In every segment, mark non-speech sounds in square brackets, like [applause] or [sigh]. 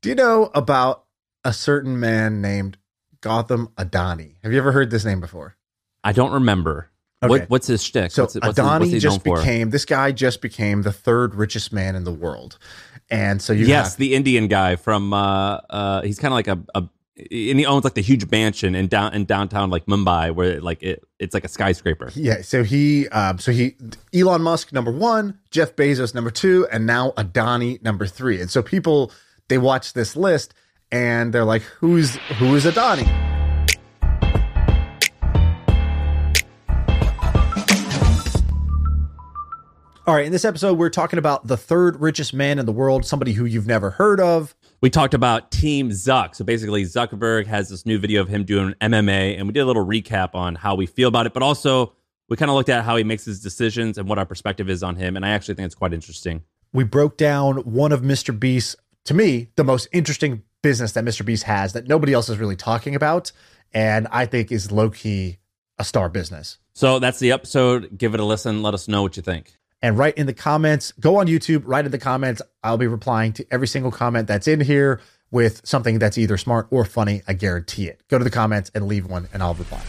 Do you know about a certain man named Gautam Adani? Have you ever heard this name before? I don't remember. Okay. What, what's his shtick? So what's, what's, Adani what's just became this guy just became the third richest man in the world, and so you yes, have, the Indian guy from uh, uh, he's kind of like a, a and he owns like the huge mansion in down in downtown like Mumbai where like it it's like a skyscraper. yeah. So he, um, so he, Elon Musk number one, Jeff Bezos number two, and now Adani number three. And so people they watch this list and they're like, who's who is Adani? All right, in this episode, we're talking about the third richest man in the world, somebody who you've never heard of. We talked about Team Zuck. So basically, Zuckerberg has this new video of him doing MMA, and we did a little recap on how we feel about it, but also we kind of looked at how he makes his decisions and what our perspective is on him. And I actually think it's quite interesting. We broke down one of Mr. Beast's, to me, the most interesting business that Mr. Beast has that nobody else is really talking about, and I think is low key a star business. So that's the episode. Give it a listen. Let us know what you think. and write in the comments. Go on YouTube, write in the comments. I'll be replying to every single comment that's in here with something that's either smart or funny. I guarantee it. Go to the comments and leave one, and I'll reply.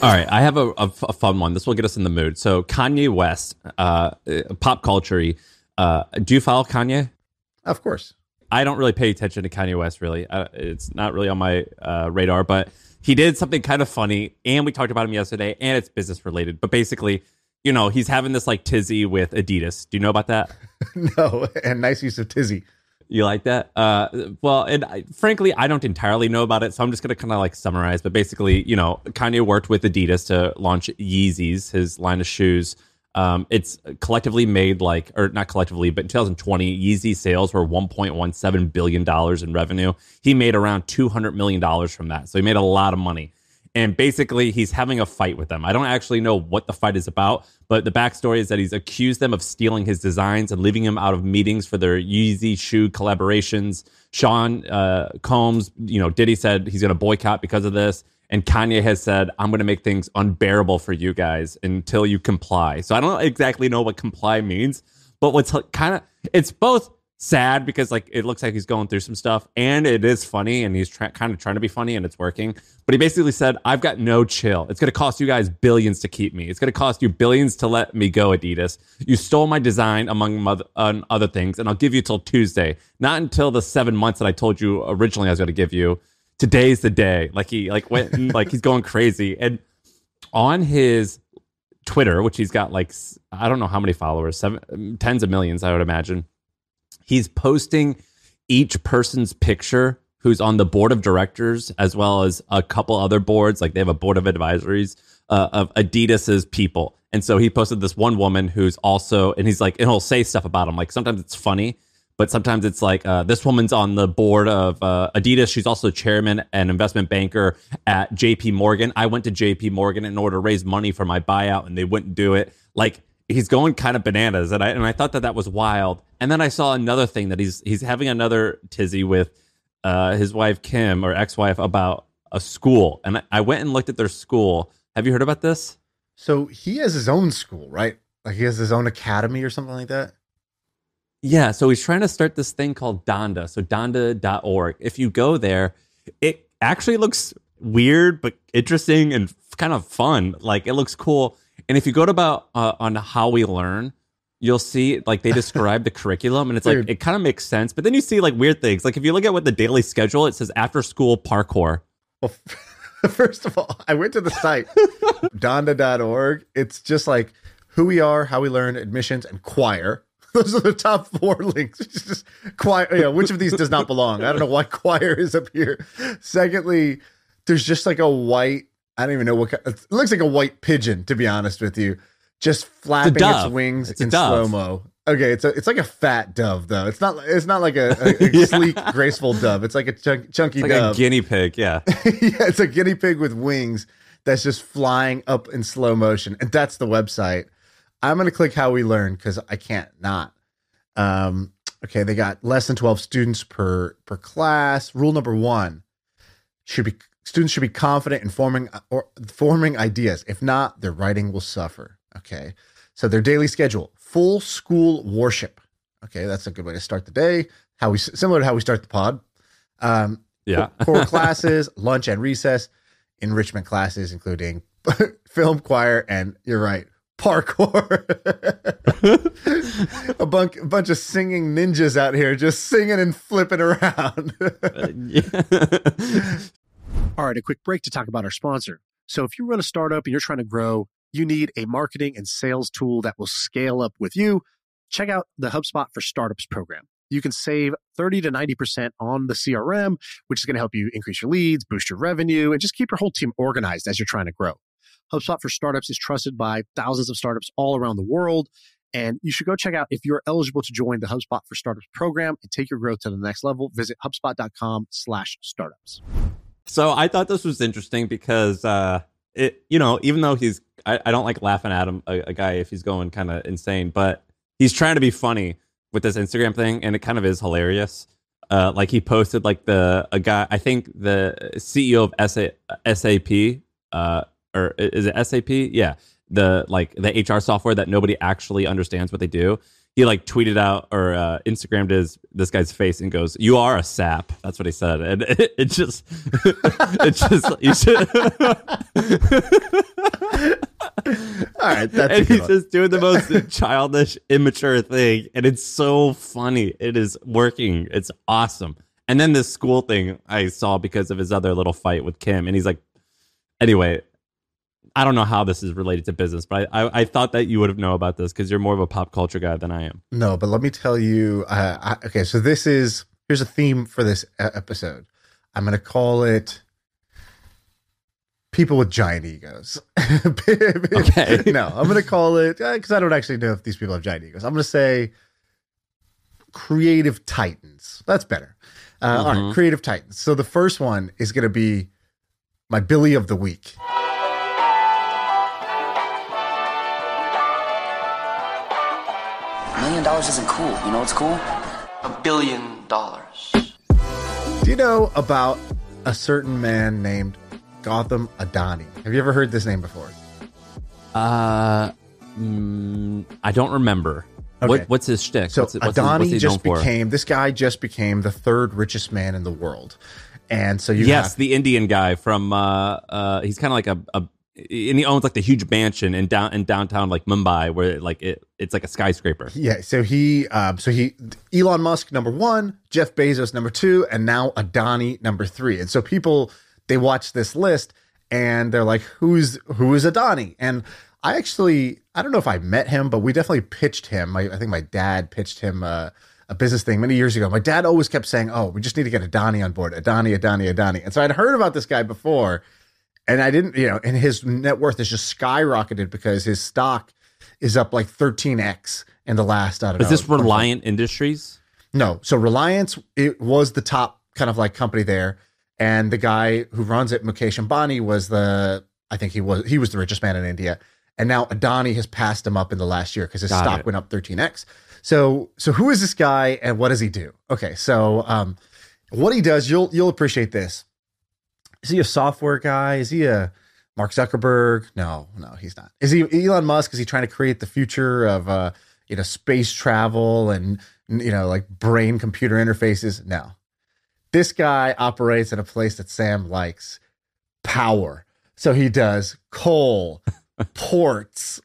All right, I have a, a, a fun one. This will get us in the mood. So Kanye West, uh, pop culture. Uh, do you follow Kanye? Of course. I don't really pay attention to Kanye West. Really, uh, it's not really on my uh, radar. But he did something kind of funny, and we talked about him yesterday, and it's business related. But basically, you know, he's having this like tizzy with Adidas. Do you know about that? [laughs] no, and nice use of Tizzy. You like that? Uh, well, and I, frankly, I don't entirely know about it, so I'm just gonna kind of like summarize. But basically, you know, Kanye worked with Adidas to launch Yeezys, his line of shoes. Um, it's collectively made like, or not collectively, but in 2020, Yeezy sales were 1.17 billion dollars in revenue. He made around 200 million dollars from that, so he made a lot of money. And basically, he's having a fight with them. I don't actually know what the fight is about, but the backstory is that he's accused them of stealing his designs and leaving him out of meetings for their Yeezy shoe collaborations. Sean uh, Combs, you know, Diddy said he's going to boycott because of this. And Kanye has said, I'm going to make things unbearable for you guys until you comply. So I don't exactly know what comply means, but what's kind of, it's both sad because like it looks like he's going through some stuff and it is funny and he's try- kind of trying to be funny and it's working. But he basically said i've got no chill. It's going to cost you guys billions to keep me. It's going to cost you billions to let me go adidas. You stole my design among mother- uh, other things and i'll give you till tuesday. Not until the seven months that i told you originally i was going to give you today's the day. Like he like went and, like he's going crazy. And on his twitter which he's got like I don't know how many followers seven tens of millions i would imagine he's posting each person's picture who's on the board of directors as well as a couple other boards. Like they have a board of advisories uh, of adidas's people. And so he posted this one woman who's also and he's like and he'll say stuff about him. like sometimes it's funny but sometimes it's like uh, this woman's on the board of uh, adidas she's also chairman and investment banker at jp morgan i went to jp morgan in order to raise money for my buyout and they wouldn't do it like he's going kind of bananas and I and I thought that that was wild. And then I saw another thing that he's he's having another tizzy with uh, his wife Kim or ex-wife about a school. And I, I went and looked at their school. Have you heard about this? So he has his own school, right? Like he has his own academy or something like that. Yeah, so he's trying to start this thing called Donda. So donda.org. If you go there, it actually looks weird but interesting and kind of fun. Like it looks cool. And if you go to about uh, on how we learn, you'll see like they describe the curriculum and it's Dude. like it kind of makes sense. But then you see like weird things. Like if you look at what the daily schedule, it says after school parkour. Well, [laughs] first of all, I went to the site [laughs] donda.org. It's just like who we are, how we learn, admissions, and choir. Those are the top four links. [laughs] It's just choir. You know, which of these does not belong? I don't know why choir is up here. Secondly, there's just like a white. I don't even know what. It looks like a white pigeon, to be honest with you, just flapping its wings It's in slow mo. Okay, it's a it's like a fat dove though. It's not it's not like a, a, a [laughs] Yeah. sleek, graceful dove. It's like a chunk, chunky like dove a guinea pig. Yeah. [laughs] yeah, it's a guinea pig with wings that's just flying up in slow motion. And that's the website. I'm going to click how we learn because I can't not. Um, okay, they got less than 12 students per per class. Rule number one should be students should be confident in forming or forming ideas. If not, their writing will suffer. Okay. So their daily schedule, full school worship. Okay, that's a good way to start the day. how we similar to how we start the pod. Um, Yeah. core classes, [laughs] lunch and recess, enrichment classes, including [laughs] film choir, and you're right, parkour. [laughs] a, bunch, a bunch of singing ninjas out here just singing and flipping around. [laughs] All right, a quick break to talk about our sponsor. So, if you run a startup and you're trying to grow, you need a marketing and sales tool that will scale up with you. Check out the HubSpot for Startups program. You can save 30 to 90% on the CRM, which is going to help you increase your leads, boost your revenue, and just keep your whole team organized as you're trying to grow. HubSpot for Startups is trusted by thousands of startups all around the world. And you should go check out if you're eligible to join the HubSpot for Startups program and take your growth to the next level. Visit HubSpot.com slash startups. So I thought this was interesting because uh it you know, even though he's I, I don't like laughing at him a, a guy if he's going kind of insane, but he's trying to be funny with this Instagram thing and it kind of is hilarious. Uh like he posted like the a guy I think the CEO of SA, SAP uh or is it SAP? Yeah. The like the HR software that nobody actually understands what they do he like tweeted out or uh, Instagrammed his this guy's face and goes, "You are a sap." That's what he said, and [laughs] it, it just, [laughs] it just, you should. [laughs] All right, that's and he's one. just doing the most childish, immature thing, and it's so funny. It is working. It's awesome. And then this school thing I saw because of his other little fight with Kim, and he's like, anyway. I don't know how this is related to business, but I, I, I thought that you would have known about this because you're more of a pop culture guy than I am. No, but let me tell you. Uh, I, okay, so this is here's a theme for this episode. I'm going to call it people with giant egos. [laughs] Okay. no, I'm going to call it because I don't actually know if these people have giant egos. I'm going to say creative titans. That's better. Uh, All right, Mhm. creative titans. So the first one is going to be my Billy of the week. Million dollars isn't cool. You know what's cool? A billion dollars. Do you know about a certain man named Gautam Adani? Have you ever heard this name before? Uh, mm, I don't remember. Okay. What what's his shtick? So what's, it- what's his- Adani what's just became this guy just became the third richest man in the world, and so you yes, have, the Indian guy from uh uh he's kind of like a, a and he owns like the huge mansion in down in downtown like Mumbai where like it it's like a skyscraper. yeah. So he um, so he Elon Musk number one, Jeff Bezos number two, and now Adani number three. And so people they watch this list and they're like, who's who is Adani? And I actually I don't know if I met him, but we definitely pitched him. I, I think my dad pitched him. Uh, a business thing many years ago. My dad always kept saying, "Oh, we just need to get Adani on board. Adani, Adani, Adani." And so I'd heard about this guy before, and I didn't, you know, and his net worth has just skyrocketed because his stock is up like 13x in the last, I don't Is know. this Reliant Industries? No. So Reliance, it was the top kind of like company there. And the guy who runs it, Mukesh Ambani, was the, I think he was, he was the richest man in India. And now Adani has passed him up in the last year because his Got stock it. went up 13x. So, so who is this guy and what does he do? Okay. So, um, what he does, you'll, you'll appreciate this. Is he a software guy? Is he a Mark Zuckerberg? No, no, he's not. Is he Elon Musk? Is he trying to create the future of uh, you know, space travel and you know, like brain computer interfaces? No. This guy operates in a place that Sam likes. Power. So he does coal, [laughs] ports,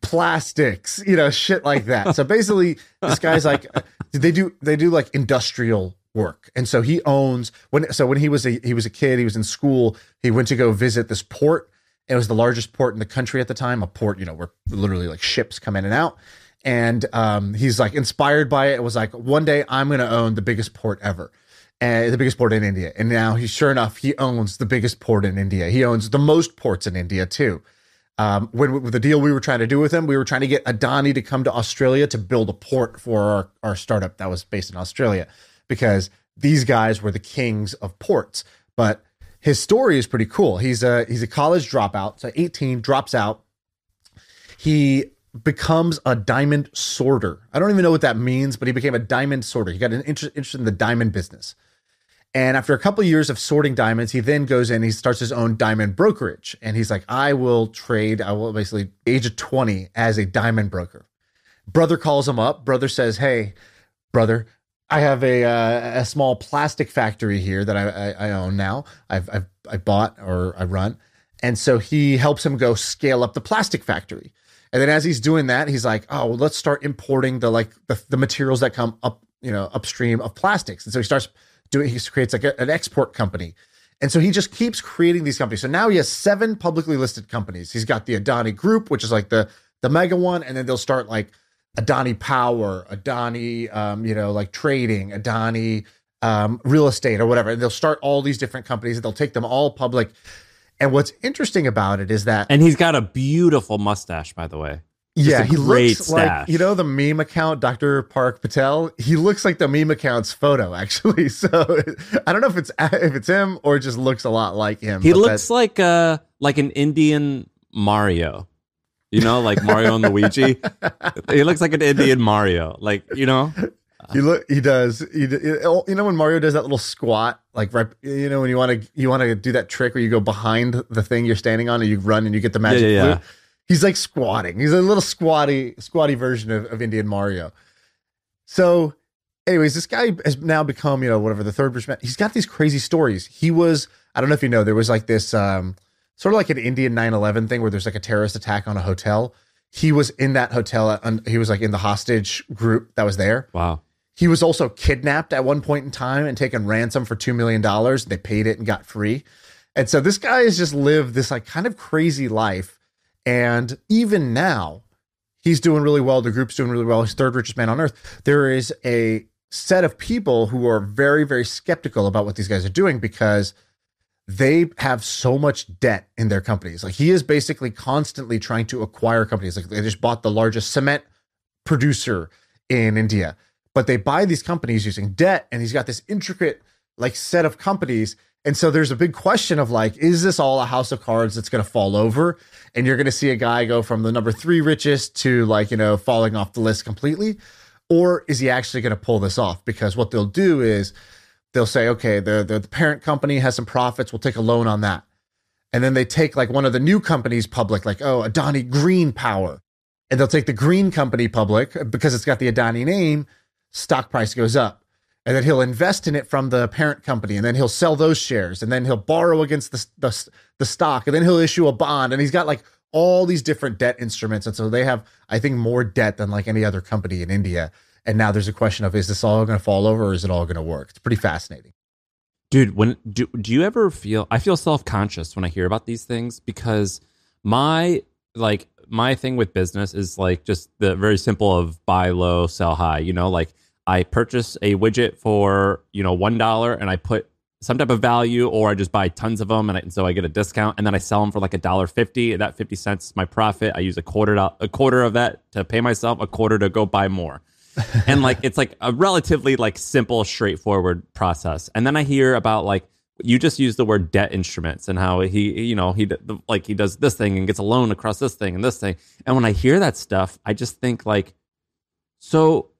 plastics, you know, shit like that. So basically, this guy's like uh, they do they do like industrial work. And so he owns when so when he was a he was a kid, he was in school, he went to go visit this port. It was the largest port in the country at the time, a port, you know, where literally like ships come in and out. And um, he's like inspired by it. It was like one day I'm going to own the biggest port ever, and the biggest port in India. And now he, sure enough, he owns the biggest port in India. He owns the most ports in India too. Um, when with the deal we were trying to do with him, we were trying to get Adani to come to Australia to build a port for our, our startup that was based in Australia because these guys were the kings of ports. But his story is pretty cool. He's a he's a college dropout, so 18 drops out. He becomes a diamond sorter. I don't even know what that means, but he became a diamond sorter. He got an interest interest in the diamond business. And after a couple of years of sorting diamonds, he then goes in, he starts his own diamond brokerage. And he's like, I will trade, I will basically, age of 20 as a diamond broker. Brother calls him up. Brother says, Hey, brother, I have a uh, a small plastic factory here that I, I, I own now. I've, I've I bought or I run, and so he helps him go scale up the plastic factory. And then as he's doing that, he's like, "Oh, well, let's start importing the like the, the materials that come up, you know, upstream of plastics." And so he starts doing. He creates like a, an export company, and so he just keeps creating these companies. So now he has seven publicly listed companies. He's got the Adani Group, which is like the the mega one, and then they'll start like Adani Power, Adani, um, you know, like trading, Adani um, real estate or whatever. And they'll start all these different companies. and They'll take them all public. And what's interesting about it is that, And he's got a beautiful mustache, by the way. Just yeah, he looks like you know the meme account, Dr. Parik Patel. He looks like the meme account's photo, [laughs] actually. So I don't know if it's if it's him or it just looks a lot like him. He looks like uh like an Indian Mario. You know, like Mario and Luigi. He looks like an Indian Mario. Like, you know? He look. He does. He, you know when Mario does that little squat, like right. You know when you want to you want to do that trick where you go behind the thing you're standing on and you run and you get the magic Yeah, yeah, yeah. He's like squatting. He's a little squatty squatty version of, of Indian Mario. So, anyways, this guy has now become you know whatever the third man. He's got these crazy stories. He was. I don't know if you know. There was like this um sort of like an Indian 9/11 thing where there's like a terrorist attack on a hotel. He was in that hotel. Uh, and he was like in the hostage group that was there. Wow. He was also kidnapped at one point in time and taken ransom for $2 million. They paid it and got free. And so this guy has just lived this like kind of crazy life. And even now, he's doing really well. The group's doing really well. He's third richest man on earth. There is a set of people who are very, very skeptical about what these guys are doing because they have so much debt in their companies. Like he is basically constantly trying to acquire companies. Like they just bought the largest cement producer in India, but they buy these companies using debt, and he's got this intricate like set of companies. And so there's a big question of like, is this all a house of cards that's going to fall over? And you're going to see a guy go from the number three richest to like, you know, falling off the list completely. Or is he actually going to pull this off? Because what they'll do is they'll say, okay, the, the, the parent company has some profits. We'll take a loan on that. And then they take like one of the new companies public, like, oh, Adani Green Power. And they'll take the green company public uh, because it's got the Adani name, stock price goes up. And then he'll invest in it from the parent company, and then he'll sell those shares, and then he'll borrow against the, the, the stock, and then he'll issue a bond. And he's got like all these different debt instruments. And so they have, I think, more debt than like any other company in India. And now there's a question of is this all going to fall over or is it all going to work? It's pretty fascinating. Dude, when do do you ever feel I feel self-conscious when I hear about these things because my like my thing with business is like just the very simple of buy low, sell high, you know, like I purchase a widget for, you know, $1 and I put some type of value or I just buy tons of them and, I, and so I get a discount and then I sell them for like a dollar 50 and that 50 cents is my profit. I use a quarter do- a quarter of that to pay myself, a quarter to go buy more. [laughs] and like it's like a relatively like simple straightforward process. And then I hear about like you just use the word debt instruments and how he you know he like he does this thing and gets a loan across this thing and this thing. And when I hear that stuff, I just think like so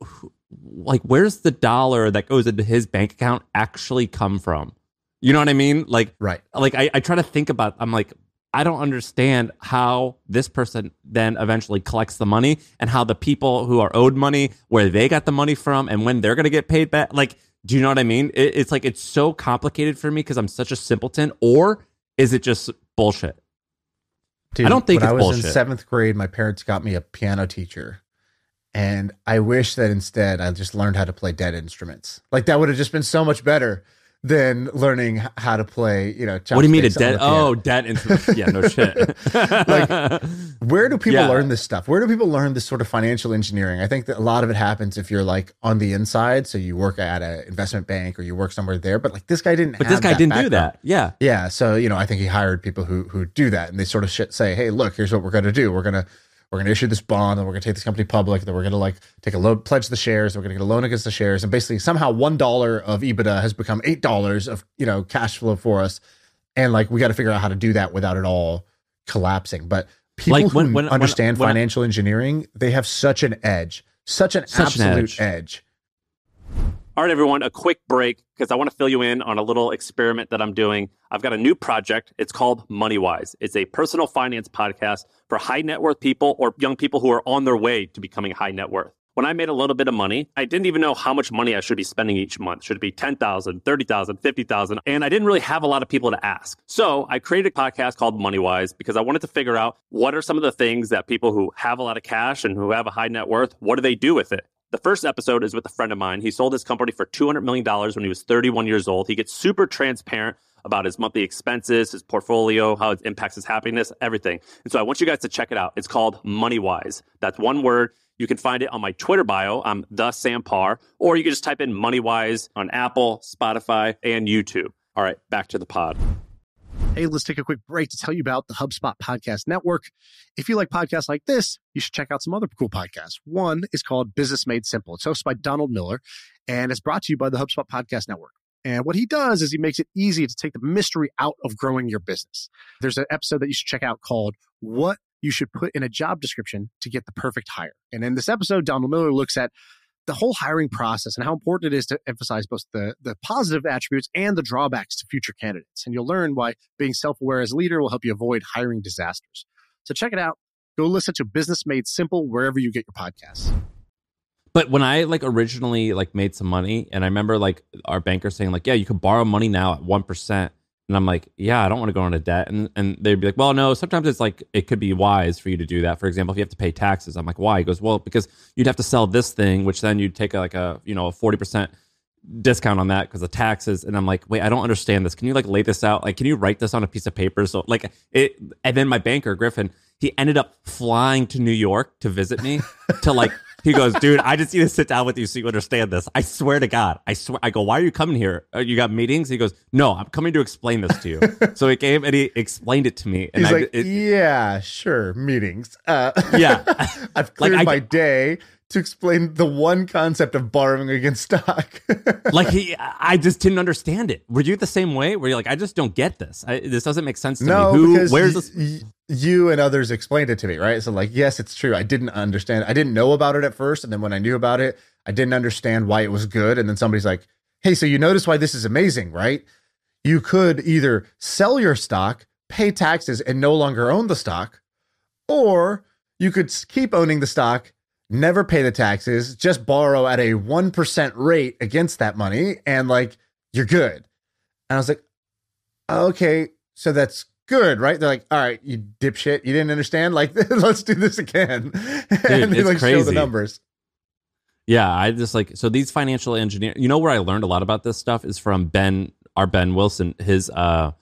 like where's the dollar that goes into his bank account actually come from? You know what I mean? Like Right. like I, I try to think about I'm like I don't understand how this person then eventually collects the money and how the people who are owed money where they got the money from and when they're going to get paid back like do you know what I mean? It, it's like it's so complicated for me because I'm such a simpleton or is it just bullshit? Dude, I don't think when it's I was in seventh grade, my parents got me a piano teacher. And I wish that instead I just learned how to play dead instruments. Like that would have just been so much better than learning how to play, you know, What do you mean a debt? Oh, debt instruments. yeah, no shit. [laughs] [laughs] Like, Where do people Yeah. learn this stuff? Where do people learn this sort of financial engineering? I think that a lot of it happens if you're like on the inside. So you work at an investment bank or you work somewhere there. But like this guy didn't but have this guy didn't do that. Yeah. Yeah, so you know, I think he hired people who who do that, and they sort of say, "Hey, look, here's what we're going to do. We're gonna we're gonna issue this bond, and we're gonna take this company public. Then we're gonna like take a loan, pledge the shares. We're gonna get a loan against the shares, and basically somehow one dollar of EBITDA has become eight dollars of you know cash flow for us, and like we got to figure out how to do that without it all collapsing. But people Like, when- who when- understand when financial engineering, they have such an edge, such an Such an absolute edge. edge. All right, everyone, a quick break because I want to fill you in on a little experiment that I'm doing. I've got a new project. It's called MoneyWise. It's a personal finance podcast for high net worth people or young people who are on their way to becoming high net worth. when I made a little bit of money, I didn't even know how much money I should be spending each month. Should it be 10,000, 30,000, 50,000? And I didn't really have a lot of people to ask. So I created a podcast called MoneyWise because I wanted to figure out what are some of the things that people who have a lot of cash and who have a high net worth, what do they do with it? The first episode is with a friend of mine. He sold his company for $200 million when he was 31 years old. He gets super transparent about his monthly expenses, his portfolio, how it impacts his happiness, everything. And so I want you guys to check it out. It's called MoneyWise. That's one word. You can find it on my Twitter bio. I'm the Sam Parr, or you can just type in MoneyWise on Apple, Spotify, and YouTube. All right, back to the pod. Hey, let's take a quick break to tell you about the HubSpot Podcast Network. If you like podcasts like this, you should check out some other cool podcasts. One is called Business Made Simple. It's hosted by Donald Miller and it's brought to you by the HubSpot Podcast Network. And what he does is he makes it easy to take the mystery out of growing your business. There's an episode that you should check out called What You Should Put in a Job Description to Get the Perfect Hire. And in this episode, Donald Miller looks at the whole hiring process and how important it is to emphasize both the, the positive attributes and the drawbacks to future candidates. And you'll learn why being self aware as a leader will help you avoid hiring disasters. So check it out. Go listen to Business Made Simple wherever you get your podcasts. But when I like originally like made some money, and I remember like our banker saying like, "Yeah, you could borrow money now at one percent," and I'm like, "Yeah, I don't want to go into debt," and and they'd be like, "Well, no, sometimes it's like it could be wise for you to do that. For example, if you have to pay taxes." I'm like, "Why?" He goes, "Well, because you'd have to sell this thing, which then you'd take a, like a you know a forty percent." discount on that because of taxes and i'm like wait i don't understand this can you like lay this out like can you write this on a piece of paper so like it and then my banker griffin he ended up flying to new york to visit me to like he goes, dude, I just need to sit down with you so you understand this. I swear to God. I swear. I go, why are you coming here? Uh, you got meetings? He goes, no, I'm coming to explain this to you. [laughs] so he came and he explained it to me. And He's I, like, it- yeah, sure, meetings. Uh, Yeah. [laughs] I've Like, cleared I- my day to explain the one concept of borrowing against stock. [laughs] like he, I just didn't understand it. Were you the same way? Were you're like, I just don't get this. I, this doesn't make sense to no, me. Who, because where's y- this? y- you and others explained it to me, right? So, like, yes, it's true. I didn't understand. I didn't know about it at first, and then when I knew about it, I didn't understand why it was good. And then somebody's like, "Hey, so you notice why this is amazing, right? You could either sell your stock, pay taxes, and no longer own the stock, or you could keep owning the stock." Never pay the taxes, just borrow at a 1% rate against that money, and like you're good. And I was like, okay, so that's good, right? They're like, all right, you dipshit, you didn't understand. Like, [laughs] let's do this again. [laughs] and they it's like show the crazy. numbers. Yeah, I just like so these financial engineer. You know where I learned a lot about this stuff is from Ben, our Ben Wilson, his uh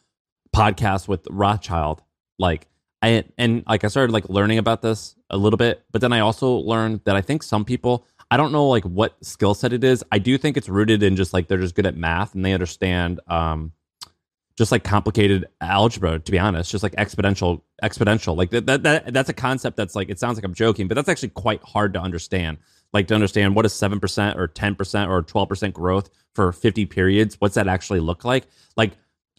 podcast with Rothschild. Like I and like I started like learning about this a little bit, but then I also learned that I think some people I don't know like what skill set it is. I do think it's rooted in just like they're just good at math and they understand um just like complicated algebra to be honest just like exponential exponential. Like that, that, that that's a concept that's like it sounds like i'm joking but that's actually quite hard to understand. Like to understand what is 7% or 10% or 12% growth for 50 periods what's that actually look like? Like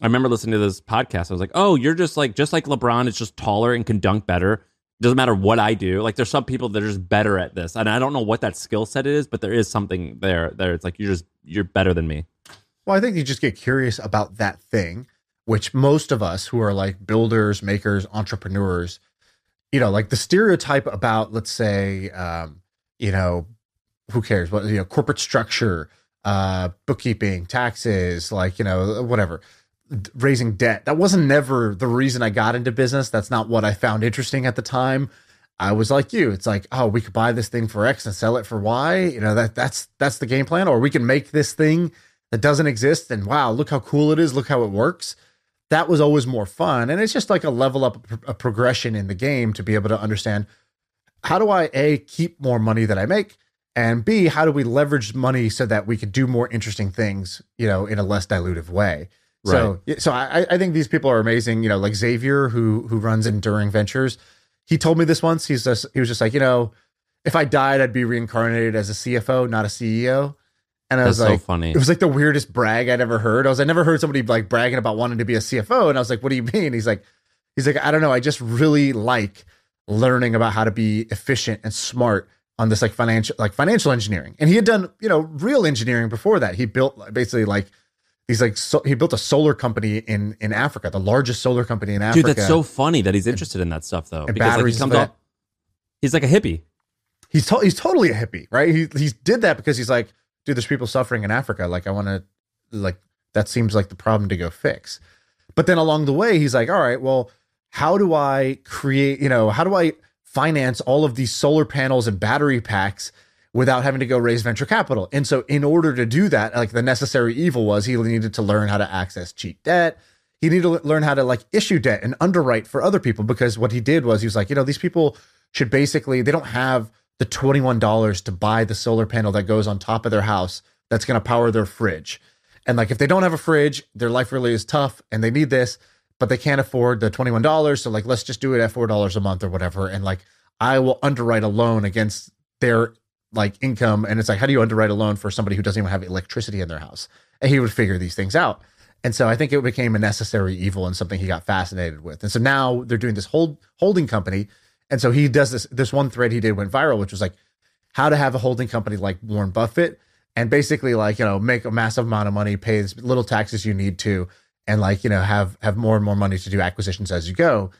i remember listening to this podcast. I was like oh you're just like just like lebron is just taller and can dunk better. It doesn't matter what i do. Like there's some people that are just better at this and i don't know what that skill set is but there is something there there. It's like you're just you're better than me. Well, I think you just get curious about that thing, which most of us who are like builders, makers, entrepreneurs, you know, like the stereotype about, let's say, um, you know, who cares? What you know, corporate structure, uh, bookkeeping, taxes, like you know, whatever, raising debt. That wasn't never the reason I got into business. That's not what I found interesting at the time. I was like you. It's like, oh, we could buy this thing for X and sell it for Y. You know, that that's that's the game plan. Or we can make this thing that doesn't exist and wow, look how cool it is, look how it works. That was always more fun. And it's just like a level up, a progression in the game to be able to understand how do I A, keep more money that I make? And B, how do we leverage money so that we could do more interesting things, you know, in a less dilutive way? So, so I, I think these people are amazing. You know, like Xavier, who who runs Enduring Ventures, he told me this once. He's just he was just like, you know, if I died, I'd be reincarnated as a CFO, not a CEO. And I that's was so like, funny it was like the weirdest brag I'd ever heard. I was I never heard somebody like bragging about wanting to be a CFO, and I was like, "What do you mean?" He's like, "He's like, I don't know. I just really like learning about how to be efficient and smart on this like financial like financial engineering." And he had done you know real engineering before that. He built basically like he's like so, he built a solar company in in Africa, the largest solar company in Africa. Dude, that's so funny that he's interested in that stuff though. And Because like, he batteries comes up, he's like a hippie. he's to- he's totally a hippie, right? He he did that because he's like, dude, there's people suffering in Africa. Like, I want to, like, that seems like the problem to go fix. But then along the way, he's like, all right, well, how do I create? You know, how do I finance all of these solar panels and battery packs? Without having to go raise venture capital. And so, in order to do that, like the necessary evil was he needed to learn how to access cheap debt he needed to learn how to like issue debt and underwrite for other people because what he did was he was like, you know, these people should basically they don't have the $21 to buy the solar panel that goes on top of their house that's going to power their fridge. And like if they don't have a fridge, their life really is tough and they need this, but they can't afford the $21, so like let's just do it at $4 a month or whatever and like I will underwrite a loan against their like income and it's like how do you underwrite a loan for somebody who doesn't even have electricity in their house? And he would figure these things out. And so I think it became a necessary evil and something he got fascinated with. And so now they're doing this hold holding company. And so he does this this one thread he did went viral, which was like how to have a holding company like Warren Buffett and basically like, you know, make a massive amount of money, pay as little taxes you need to, and like, you know, have have more and more money to do acquisitions as you go.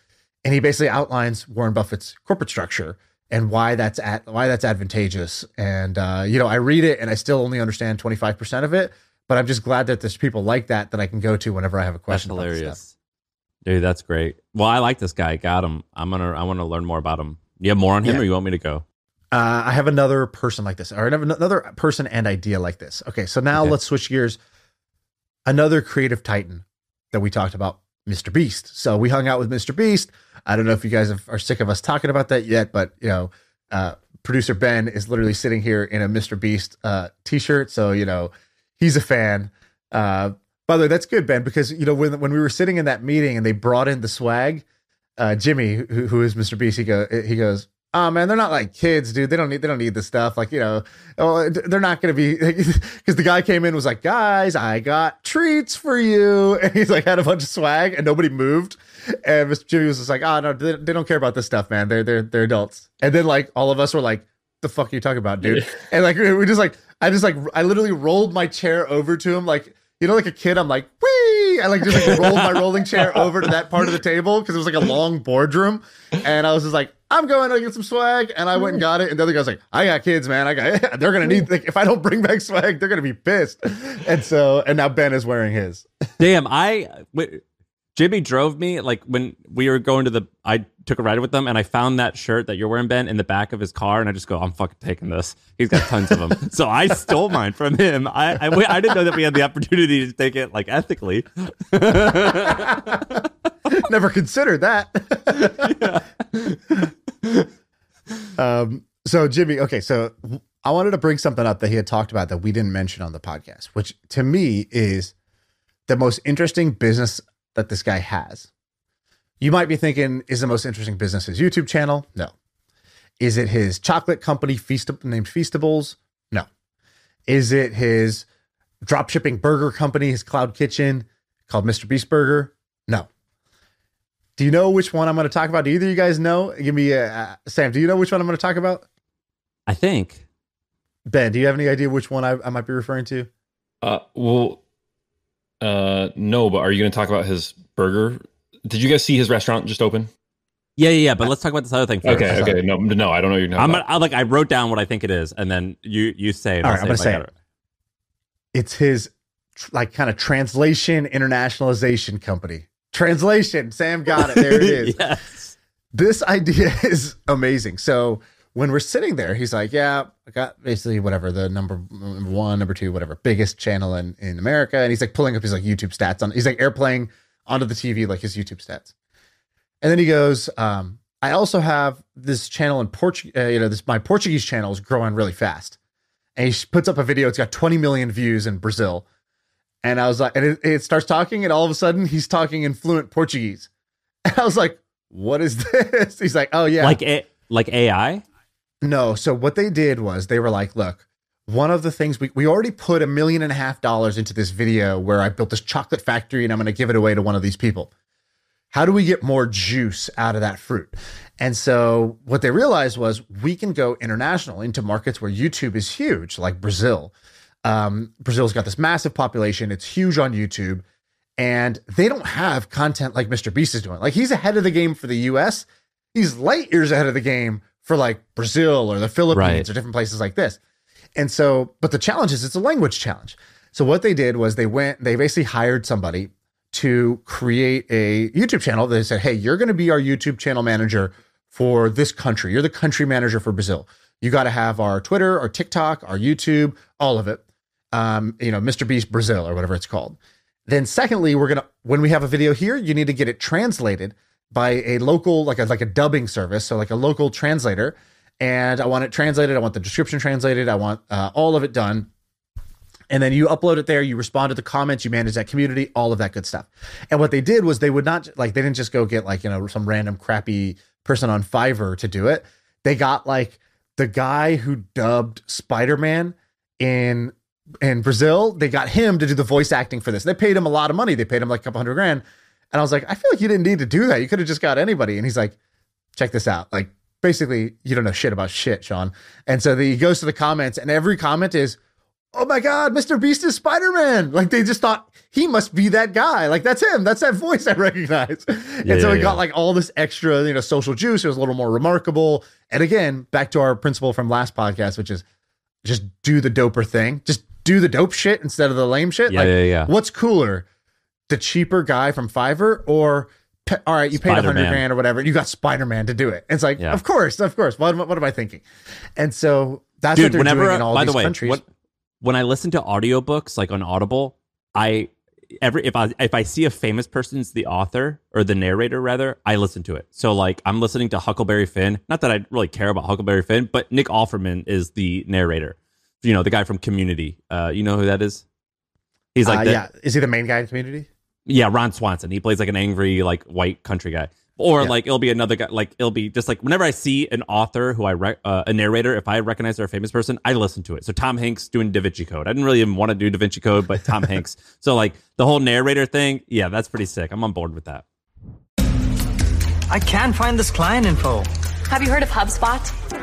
And he basically outlines Warren Buffett's corporate structure and why that's at why that's advantageous. And uh, you know, I read it and I still only understand 25% of it, but I'm just glad that there's people like that that I can go to whenever I have a question. this hilarious. Dude, that's great. Well, I like this guy. Got him. I'm gonna. I want to learn more about him. You have more on him, Yeah. or you want me to go? Uh, I have another person like this, or I have another person and idea like this. Okay, so now Okay. let's switch gears. Another creative titan that we talked about, Mr. Beast. So we hung out with Mr. Beast. I don't know if you guys are sick of us talking about that yet, but you know, uh, producer Ben is literally sitting here in a Mr. Beast uh, t-shirt, so you know he's a fan. Uh, by the way, that's good, Ben, because you know when when we were sitting in that meeting and they brought in the swag, uh, Jimmy, who, who is Mr. Beast, he he goes, "Oh man, they're not like kids, dude. They don't need they don't need this stuff. Like you know, oh, they're not gonna be." Because [laughs] the guy came in and was like, "Guys, I got treats for you," [laughs] and he's like had a bunch of swag and nobody moved. And Mr. Jimmy was just like, "Oh no, they, they don't care about this stuff, man. They're they're they're adults." And then like all of us were like, "The fuck are you talking about, dude?" [laughs] And like we just like I just like I literally rolled my chair over to him like. You know, like a kid, I'm like, wee! I like just like [laughs] rolled my rolling chair over to that part of the table because it was like a long boardroom. And I was just like, I'm going to get some swag. And I went and got it. And the other guy's like, I got kids, man. I got, [laughs] they're going to need, like, if I don't bring back swag, they're going to be pissed. And so, and now Ben is wearing his. Damn, I w- Jimmy drove me like when we were going to the. I took a ride with them, and I found that shirt that you're wearing, Ben, in the back of his car, and I just go, "I'm fucking taking this." He's got tons of them, [laughs] so I stole mine from him. I, I I didn't know that we had the opportunity to take it like ethically. [laughs] Never considered that. [laughs] um, so Jimmy, okay, so I wanted to bring something up that he had talked about that we didn't mention on the podcast, which to me is the most interesting business that this guy has. You might be thinking, is the most interesting business his YouTube channel? No. Is it his chocolate company Feast named Feastables? No. Is it his drop shipping burger company, his cloud kitchen called Mr. Beast Burger? No. Do you know which one I'm going to talk about? Do either of you guys know? Give me a uh, Sam. Do you know which one I'm going to talk about? I think. Ben, do you have any idea which one I, I might be referring to? Uh, well, uh, no, but are you going to talk about his burger? Did you guys see his restaurant just open? Yeah, yeah, yeah. But let's talk about this other thing first. Okay, okay. No, no, I don't know. What you're talking I'm about. gonna, I, like I wrote down what I think it is, and then you you say it. All I'll right, I'm gonna say got it. It's his like kind of translation internationalization company. Translation. Sam got it. There it [laughs] is. yes. this idea [laughs] is amazing. So when we're sitting there, he's like, "Yeah, I got basically whatever the number number one, number two, whatever biggest channel in in America." And he's like pulling up his like YouTube stats on. He's like airplaying onto the TV like his YouTube stats. And then he goes, um, "I also have this channel in Portuguese. Uh, you know, this my Portuguese channel is growing really fast." And he puts up a video. It's got 20 million views in Brazil. And I was like, and it, it starts talking, and all of a sudden he's talking in fluent Portuguese. [laughs] And I was like, what is this? [laughs] He's like, oh yeah. Like a, like AI. No. So what they did was they were like, look, one of the things we, we already put a million and a half dollars into this video where I built this chocolate factory and I'm going to give it away to one of these people. How do we get more juice out of that fruit? And so what they realized was we can go international into markets where YouTube is huge, like Brazil. Um, Brazil's got this massive population. It's huge on YouTube and they don't have content like Mr. Beast is doing. Like he's ahead of the game for the US. He's light years ahead of the game for like Brazil or the Philippines Right. or different places like this. And so, but the challenge is it's a language challenge. So what they did was they went, they basically hired somebody to create a YouTube channel. They said, Hey, you're going to be our YouTube channel manager for this country. You're the country manager for Brazil. You got to have our Twitter, our TikTok, our YouTube, all of it. Um, you know, Mr. Beast Brazil or whatever it's called. Then secondly, we're going to, when we have a video here, you need to get it translated by a local, like a, like a dubbing service. So like a local translator. And I want it translated. I want the description translated. I want uh, all of it done and then you upload it there you respond to the comments you manage that community all of that good stuff and what they did was they would not like they didn't just go get like you know some random crappy person on fiverr to do it they got like the guy who dubbed spider-man in in brazil they got him to do the voice acting for this they paid him a lot of money they paid him like a couple hundred grand and i was like i feel like you didn't need to do that you could have just got anybody and he's like check this out like basically you don't know shit about shit Shaan and so the, he goes to the comments and every comment is oh my god, Mr. Beast is Spider Man. Like they just thought he must be that guy. Like that's him. That's that [laughs] voice I recognize. and so he yeah, got yeah. like all this extra, you know, social juice. It was a little more remarkable. And again, back to our principle from last podcast, which is just do the doper thing. Just do the dope shit instead of the lame shit. Yeah, like, yeah, yeah. What's cooler, the cheaper guy from Fiverr or? pe- All right, you paid a hundred grand or whatever. You got Spider Man to do it. It's like, Yeah. of course, of course. What, am I- what am I thinking? And so that's what Dude, they're whenever, doing in all by these the way, countries. what, when I listen to audiobooks like on Audible, I every if I if I see a famous person's the author or the narrator rather, I listen to it. So like I'm listening to Huckleberry Finn. Not that I really care about Huckleberry Finn, but Nick Offerman is the narrator. You know, the guy from Community. Uh, you know who that is? He's like uh, the- yeah, is he the main guy in Community? Yeah, Ron Swanson. He plays like an angry, like white country guy. Or Yeah. like it'll be another guy. Like it'll be just like whenever I see an author who I rec- uh, a narrator, if I recognize they're a famous person, I listen to it. So Tom Hanks doing Da Vinci Code. I didn't really even want to do Da Vinci Code, but Tom [laughs] Hanks. So like the whole narrator thing, yeah, that's pretty sick. I'm on board with that. I can't find this client info. Have you heard of HubSpot?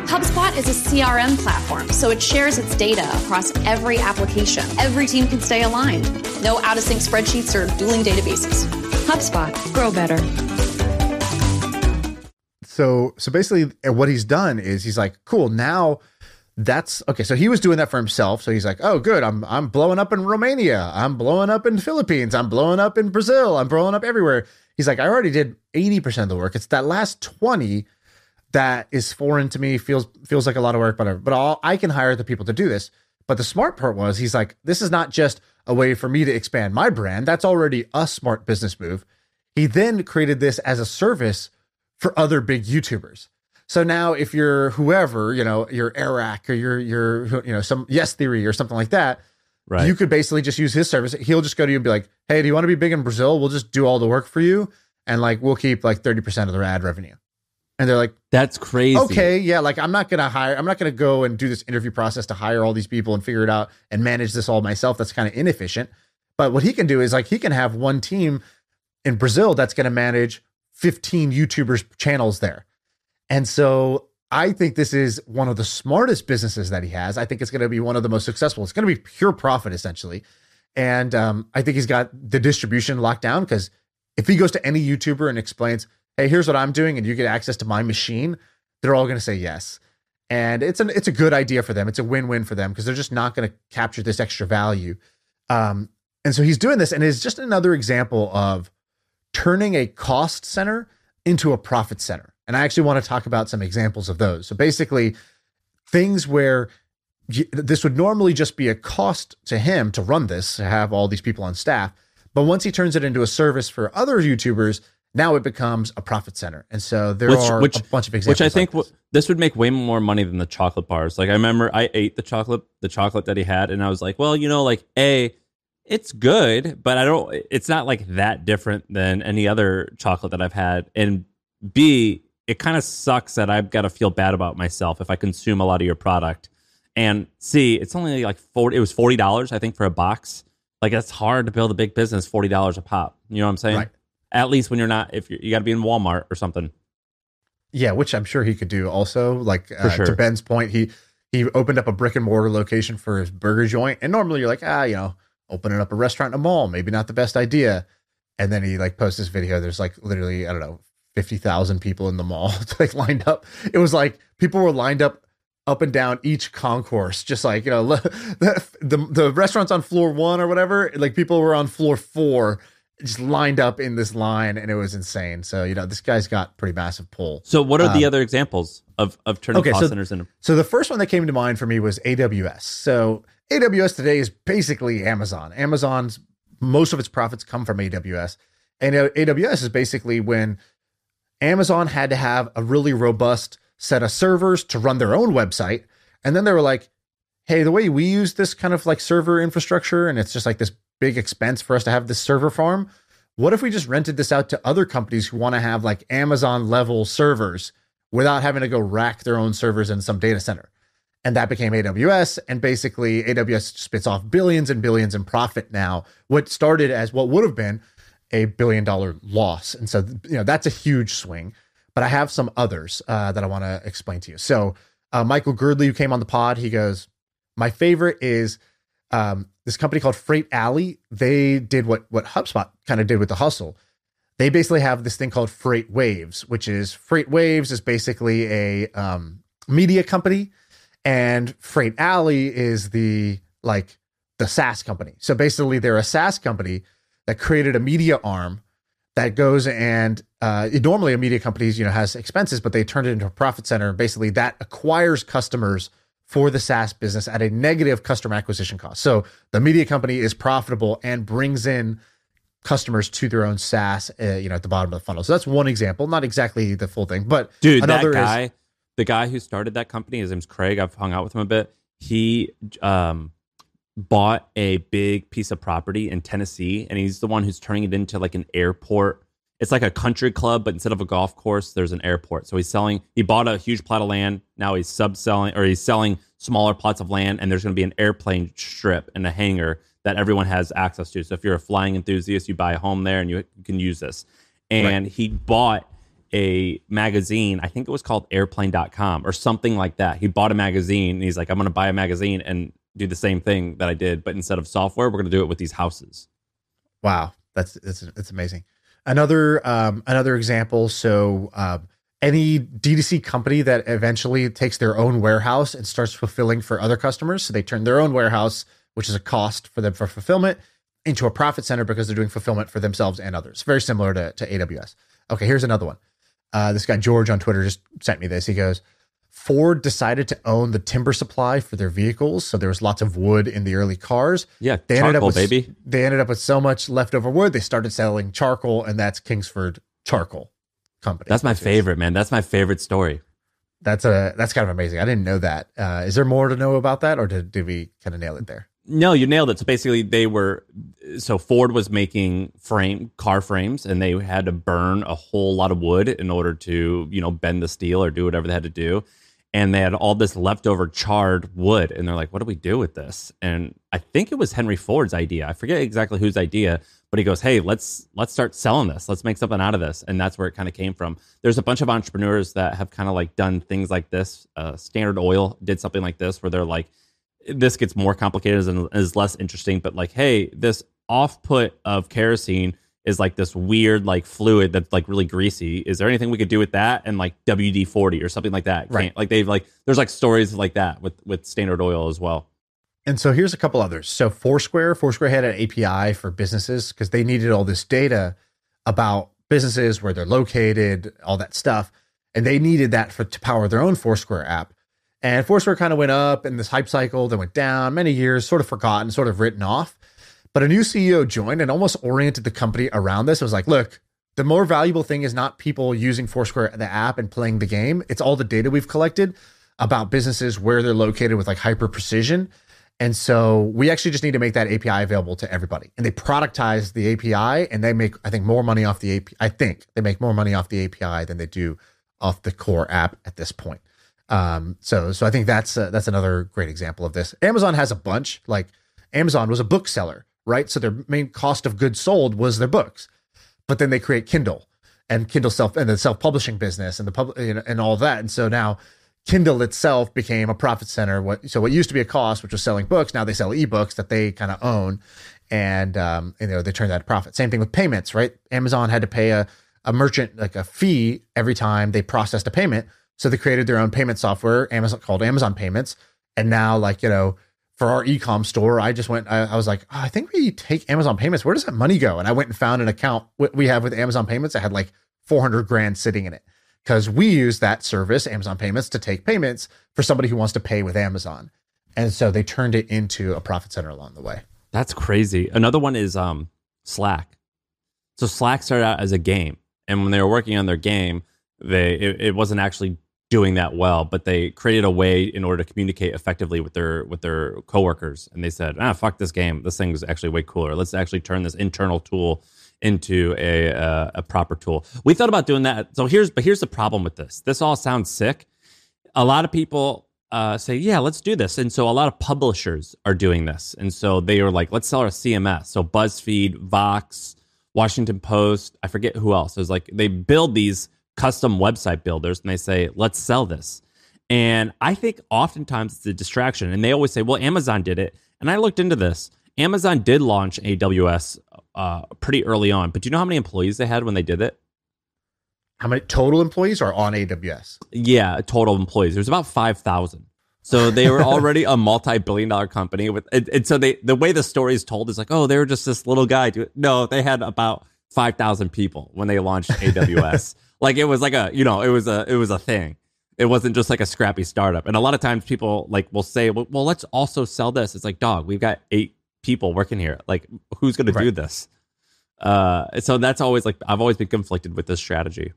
HubSpot is a CRM platform, so it shares its data across every application. Every team can stay aligned. No out of sync spreadsheets or dueling databases. HubSpot, grow better. So so basically uh, what he's done is he's like, cool, now that's okay. So he was doing that for himself. So he's like, oh good, I'm I'm blowing up in Romania. I'm blowing up in Philippines. I'm blowing up in Brazil. I'm blowing up everywhere. He's like, I already did 80% of the work. It's that last 20 that is foreign to me, feels feels like a lot of work, whatever. But all, I can hire the people to do this. But the smart part was he's like, this is not just a way for me to expand my brand. That's already a smart business move. He then created this as a service for other big YouTubers. So now if you're whoever, you know, you're Eric or you're you're you know, some Yes Theory or something like that, Right. you could basically just use his service. He'll just go to you and be like, "Hey, do you want to be big in Brazil? We'll just do all the work for you and like we'll keep like 30% of their ad revenue." And they're like, that's crazy. okay, yeah, like I'm not gonna hire, I'm not gonna go and do this interview process to hire all these people and figure it out and manage this all myself. That's kind of inefficient. But what he can do is like he can have one team in Brazil that's gonna manage 15 YouTubers channels there. And so I think this is one of the smartest businesses that he has. I think it's going to be one of the most successful. It's going to be pure profit essentially. And um, I think he's got the distribution locked down because if he goes to any YouTuber and explains, "Hey, here's what I'm doing, and you get access to my machine," they're all going to say yes. And it's an it's a good idea for them. It's a win win for them because they're just not going to capture this extra value. Um, and so he's doing this, and it's just another example of turning a cost center into a profit center. And I actually want to talk about some examples of those. So basically, things where y- this would normally just be a cost to him to run this, to have all these people on staff. But once he turns it into a service for other YouTubers, now it becomes a profit center. And so there Which- are which- a bunch of examples. Which I think like w- this would make way more money than the chocolate bars. Like I remember I ate the chocolate, the chocolate that he had, and I was like, well, you know, like a, it's good, but I don't. It's not like that different than any other chocolate that I've had. And B, it kind of sucks that I've got to feel bad about myself if I consume a lot of your product. And C, it's only like forty. It was forty dollars, I think, for a box. Like it's hard to build a big business. Forty dollars a pop. You know what I'm saying? Right. At least when you're not, if you're, you got to be in Walmart or something. Yeah, which I'm sure he could do also. Like uh, sure. to Ben's point, he he opened up a brick and mortar location for his burger joint, and normally you're like, ah, you know, opening up a restaurant in a mall, maybe not the best idea. And then he like posts this video. There's like literally, I don't know, 50,000 people in the mall [laughs] like lined up. It was like people were lined up up and down each concourse, just like, you know, the, [laughs] the, the restaurants on floor one or whatever, like people were on floor four just lined up in this line and it was insane. So, you know, this guy's got pretty massive pull. So, what are Um, the other examples of, of turning okay, cost so- centers into? So the first one that came to mind for me was AWS. So AWS today is basically Amazon. Amazon's most of its profits come from AWS. And AWS is basically when Amazon had to have a really robust set of servers to run their own website. And then they were like, hey, the way we use this kind of like server infrastructure, and it's just like this big expense for us to have this server farm. What if we just rented this out to other companies who want to have like Amazon level servers without having to go rack their own servers in some data center? And that became AWS. And basically, AWS spits off billions and billions in profit now. What started as what would have been a billion dollar loss. And so, you know, that's a huge swing. But I have some others uh, that I want to explain to you. So, uh, Michael Girdley, who came on the pod, he goes, My favorite is um, this company called Freight Alley. They did what, what HubSpot kind of did with the hustle. They basically have this thing called Freight Waves, which is Freight Waves is basically a um, media company, and Freight Alley is the like the SaaS company. So basically, they're a SaaS company that created a media arm that goes and uh, normally a media company you know has expenses, but they turned it into a profit center. Basically, that acquires customers for the SaaS business at a negative customer acquisition cost. So the media company is profitable and brings in customers to their own SaaS, uh, you know, at the bottom of the funnel. So that's one example, not exactly the full thing, but Dude, another that is guy, the guy who started that company, his name's Craig. I've hung out with him a bit. He um, bought a big piece of property in Tennessee, and he's the one who's turning it into like an airport. It's like a country club, but instead of a golf course, there's an airport. So he's selling. He bought a huge plot of land. Now he's subselling, or he's selling smaller plots of land, and there's going to be an airplane strip and a hangar that everyone has access to. So if you're a flying enthusiast, you buy a home there, and you, can use this. And he bought a magazine. I think it was called airplane.com or something like that. He bought a magazine and he's like, I'm going to buy a magazine and do the same thing that I did, but instead of software, we're going to do it with these houses. Wow, that's that's that's amazing. Another um, another example. So um, any D2C company that eventually takes their own warehouse and starts fulfilling for other customers, so they turn their own warehouse, which is a cost for them for fulfillment, into a profit center because they're doing fulfillment for themselves and others. Very similar to, to AWS. Okay, here's another one. Uh, this guy George on Twitter just sent me this. He goes, Ford decided to own the timber supply for their vehicles, so there was lots of wood in the early cars. Yeah, They ended up charcoal, with baby. they ended up with so much leftover wood, they started selling charcoal, and that's Kingsford Charcoal Company. That's my which is- favorite, man. That's my favorite story. That's a that's kind of amazing. I didn't know that. Uh, is there more to know about that, or did, did we kind of nail it there? No, you nailed it. So basically, they were so Ford was making frame car frames, and they had to burn a whole lot of wood in order to you know bend the steel or do whatever they had to do. And they had all this leftover charred wood, and they're like, "What do we do with this?" And I think it was Henry Ford's idea. I forget exactly whose idea, but he goes, "Hey, let's let's start selling this. Let's make something out of this." And that's where it kind of came from. There's a bunch of entrepreneurs that have kind of like done things like this. Uh, Standard Oil did something like this, where they're like, this gets more complicated and is less interesting, but like, hey, this off put of kerosene is like this weird like fluid that's like really greasy. Is there anything we could do with that? And like WD forty or something like that. Right. Can't- Like they've like there's like stories like that with with Standard Oil as well. And so here's a couple others. So Foursquare, Foursquare had an API for businesses because they needed all this data about businesses, where they're located, all that stuff, and they needed that for to power their own Foursquare app. And Foursquare kind of went up in this hype cycle, then went down many years, sort of forgotten, sort of written off. But a new CEO joined and almost oriented the company around this. It was like, look, the more valuable thing is not people using Foursquare, the app, and playing the game. It's all the data we've collected about businesses, where they're located with like hyper precision. And so we actually just need to make that API available to everybody. And they productize the API and they make, I think, more money off the API. I think they make more money off the API than they do off the core app at this point. Um, so, so I think that's uh, that's another great example of this. Amazon has a bunch. Like Amazon was a bookseller, right? So their main cost of goods sold was their books, but then they create Kindle and Kindle self and the self publishing business and the public you know, and all that. And so now Kindle itself became a profit center. What so what used to be a cost, which was selling books, now they sell ebooks that they kind of own, and um, you know they turn that to profit. Same thing with payments, right? Amazon had to pay a a merchant like a fee every time they processed a payment. So they created their own payment software, Amazon called Amazon Payments. And now, like, you know, for our ecom store, I just went, I, I was like, oh, I think we take Amazon Payments. Where does that money go? And I went and found an account we have with Amazon Payments that had like 400 grand sitting in it because we use that service, Amazon Payments, to take payments for somebody who wants to pay with Amazon. And so they turned it into a profit center along the way. That's crazy. Another one is um, Slack. So Slack started out as a game, and when they were working on their game, they it, it wasn't actually doing that well, but they created a way in order to communicate effectively with their with their coworkers. And they said, "Ah, fuck this game. This thing's actually way cooler. Let's actually turn this internal tool into a uh, a proper tool." We thought about doing that. So here's but here's the problem with this. This all sounds sick. A lot of people uh, say, "Yeah, let's do this," and so a lot of publishers are doing this, and so they are like, "Let's sell our CMS." So BuzzFeed, Vox, Washington Post, I forget who else. It was like they build these custom website builders and they say, let's sell this. And I think oftentimes it's a distraction. And they always say, well, Amazon did it. And I looked into this. Amazon did launch AWS uh, pretty early on, but do you know how many employees they had when they did it? How many total employees are on AWS? Yeah, total employees. There's about 5,000. So they were already a multi-billion dollar company with, and, and, so they, the way the story is told is like, oh, they were just this little guy. No, they had about 5,000 people when they launched AWS. Like it was like a, you know, it was a, it was a thing. It wasn't just like a scrappy startup. And a lot of times people like will say, well, well let's also sell this. It's like, dog, we've got eight people working here. Like who's going right. to do this? Uh, so that's always like, I've always been conflicted with this strategy.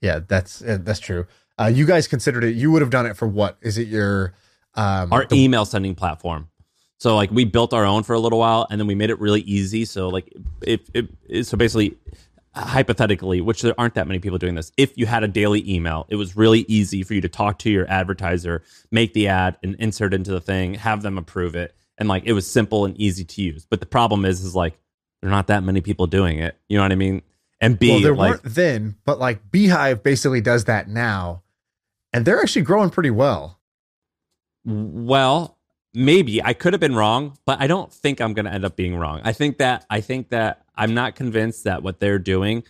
Yeah, that's, that's true. Uh, you guys considered it. You would have done it for what? Is it your um, our the- email sending platform? So like we built our own for a little while, and then we made it really easy. So like if it, so basically hypothetically, which there aren't that many people doing this, if you had a daily email, it was really easy for you to talk to your advertiser, make the ad, and insert into the thing, have them approve it, and like it was simple and easy to use. But the problem is, is like there are not that many people doing it. You know what I mean? And B, well, there like, weren't then, but like beehiiv basically does that now and they're actually growing pretty well. Well, maybe I could have been wrong, but I don't think I'm going to end up being wrong. I think that I think that I'm not convinced that what they're doing,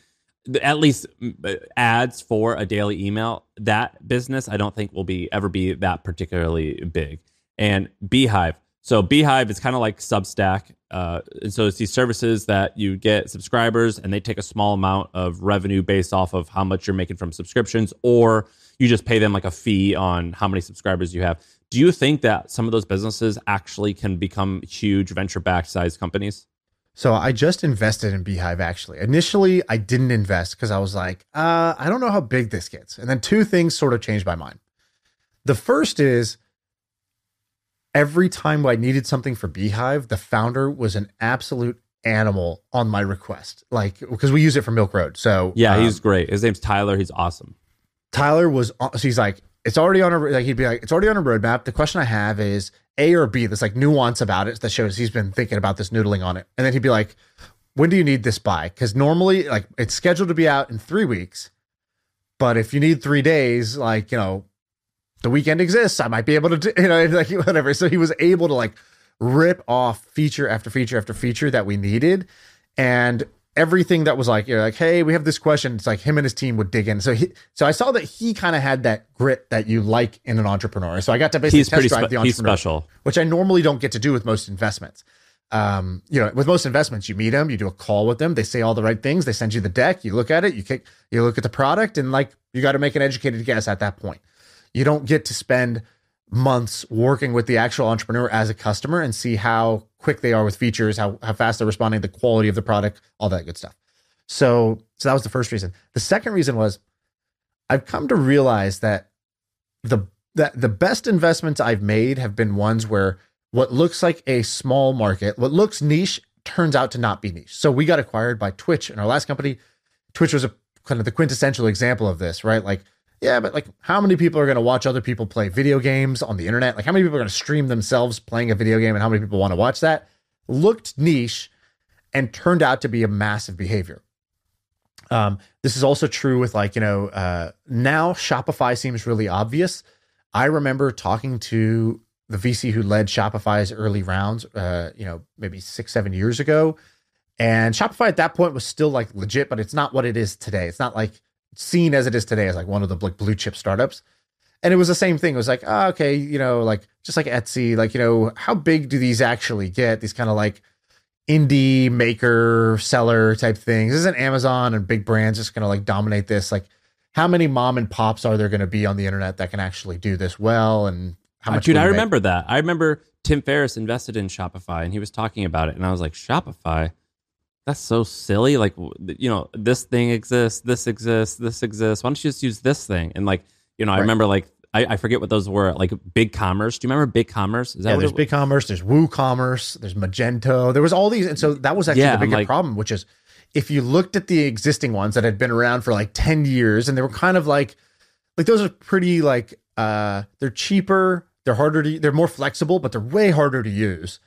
at least uh, ads for a daily email, that business I don't think will be ever be that particularly big. And beehiiv, so beehiiv is kind of like Substack. Uh, and so it's these services that you get subscribers and they take a small amount of revenue based off of how much you're making from subscriptions or you just pay them like a fee on how many subscribers you have. Do you think that some of those businesses actually can become huge venture backed size companies? So I just invested in beehiiv actually. Initially, I didn't invest because I was like, uh, I don't know how big this gets. And then two things sort of changed my mind. The first is every time I needed something for beehiiv, the founder was an absolute animal on my request. Like because we use it for Milk Road. So yeah, um, he's great. His name's Tyler. He's awesome. Tyler was so he's like, it's already on a like he'd be like, it's already on a roadmap. The question I have is A or B. There's like nuance about it that shows he's been thinking about this noodling on it. And then he'd be like, when do you need this by? Because normally like it's scheduled to be out in three weeks. But if you need three days, like, you know, the weekend exists. I might be able to do, [laughs] you know, [laughs] like whatever. So he was able to like rip off feature after feature after feature that we needed. And everything that was like, you're like, hey, we have this question. It's like him and his team would dig in. So he, so I saw that he kind of had that grit that you like in an entrepreneur. So I got to basically he's test drive spe- the entrepreneur, he's special, which I normally don't get to do with most investments. Um, you know, with most investments, you meet them, you do a call with them, they say all the right things, they send you the deck, you look at it, you kick, you look at the product, and like you got to make an educated guess at that point. You don't get to spend months working with the actual entrepreneur as a customer and see how quick they are with features, how, how fast they're responding, the quality of the product, all that good stuff. So, so that was the first reason. The second reason was I've come to realize that the that the best investments I've made have been ones where what looks like a small market, what looks niche, turns out to not be niche. So we got acquired by Twitch in our last company. Twitch was a kind of the quintessential example of this, right? Like, yeah, but like how many people are going to watch other people play video games on the internet? Like how many people are going to stream themselves playing a video game and how many people want to watch that? Looked niche and turned out to be a massive behavior. Um, this is also true with like, you know, uh, now Shopify seems really obvious. I remember talking to the VC who led Shopify's early rounds, uh, you know, maybe six, seven years ago. And Shopify at that point was still like legit, but it's not what it is today. It's not like seen as it is today as like one of the like blue chip startups. And it was the same thing. It was like, oh, okay, you know, like just like Etsy, like, you know, how big do these actually get? These kind of like indie maker seller type things. Isn't Amazon and big brands just going to like dominate this? Like, how many mom and pops are there going to be on the internet that can actually do this well? And how Uh, much? dude, I you make? remember that. I remember Tim Ferriss invested in Shopify and he was talking about it. And I was like, Shopify? That's so silly. Like, you know, this thing exists, this exists, this exists. Why don't you just use this thing? And like, you know, I remember like, I, I forget what those were, like Big Commerce. Do you remember Big Commerce? Is that Yeah, there's Big Commerce, there's WooCommerce, there's Magento. There was all these, and so that was actually Yeah, the bigger like- problem, which is if you looked at the existing ones that had been around for like 10 years and they were kind of like like those are pretty like uh they're cheaper, they're harder to they're more flexible, but they're way harder to use.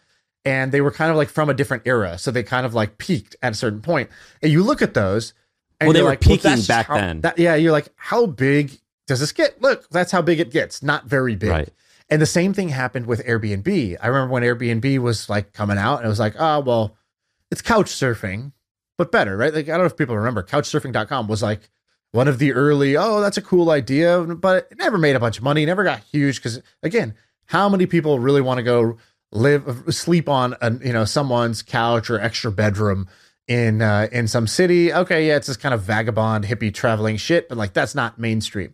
And they were kind of like from a different era. So they kind of like peaked at a certain point. And you look at those and Well, they were like, peaking just back how- then. that- yeah, you're like, how big does this get? Look, that's how big it gets. Not very big. Right. And the same thing happened with Airbnb. I remember when Airbnb was like coming out and it was like, oh, well, it's couch surfing, but better, right? Like, I don't know if people remember, couchsurfing.com was like one of the early, oh, that's a cool idea, but it never made a bunch of money, never got huge. Because again, how many people really want to go live, sleep on, a, you know, someone's couch or extra bedroom in uh, in some city? Okay, yeah, it's this kind of vagabond hippie traveling shit, but like that's not mainstream.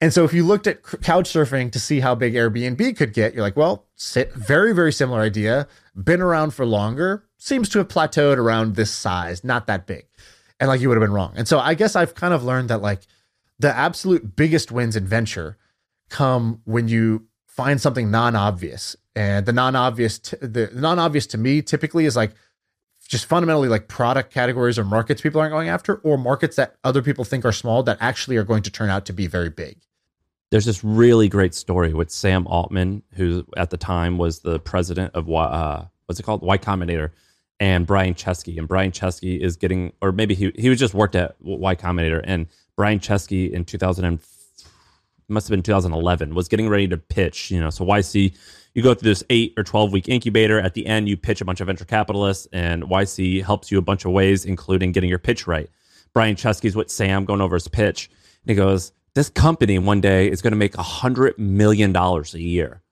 And so if you looked at couch surfing to see how big Airbnb could get, you're like, well, very, very similar idea, been around for longer, seems to have plateaued around this size, not that big. And like you would have been wrong. And so I guess I've kind of learned that like the absolute biggest wins in venture come when you find something non-obvious. And the non-obvious, t- the non-obvious to me typically is like just fundamentally like product categories or markets people aren't going after, or markets that other people think are small that actually are going to turn out to be very big. there's this really great story with Sam Altman, who at the time was the president of uh, what's it called, Y Combinator, and Brian Chesky. And Brian Chesky is getting, or maybe he he was just worked at Y Combinator, and Brian Chesky in 2000 and must have been 2011 was getting ready to pitch. You know, so YC, you go through this eight or 12 week incubator. At the end, you pitch a bunch of venture capitalists, and YC helps you a bunch of ways, including getting your pitch right. Brian Chesky's with Sam going over his pitch, and he goes, "This company one day is going to make a hundred million dollars a year."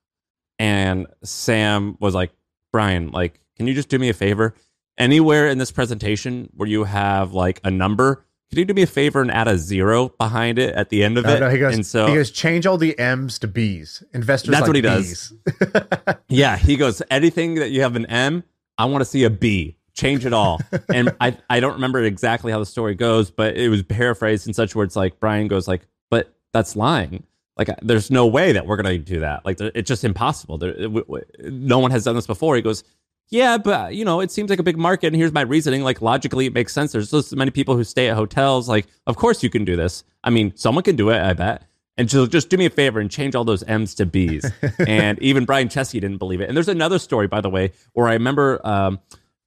And Sam was like, "Brian, like, can you just do me a favor? Anywhere in this presentation where you have like a number." Can you do me a favor and add a zero behind it at the end of No, it? no, he goes. and so he goes. Change all the M's to B's. Investors. That's like what he does. [laughs] Yeah, he goes, anything that you have an M, I want to see a B. Change it all. [laughs] and I, I don't remember exactly how the story goes, but it was paraphrased in such words like Brian goes like, but that's lying. Like, there's no way that we're going to do that. Like, it's just impossible. There, it- w- w- no one has done this before. He goes, yeah, but you know, it seems like a big market, and here's my reasoning. Like logically, it makes sense. There's so many people who stay at hotels. Like, of course you can do this. I mean, someone can do it. I bet. And just just do me a favor and change all those M's to B's. [laughs] and even Brian Chesky didn't believe it. And there's another story, by the way, where I remember um,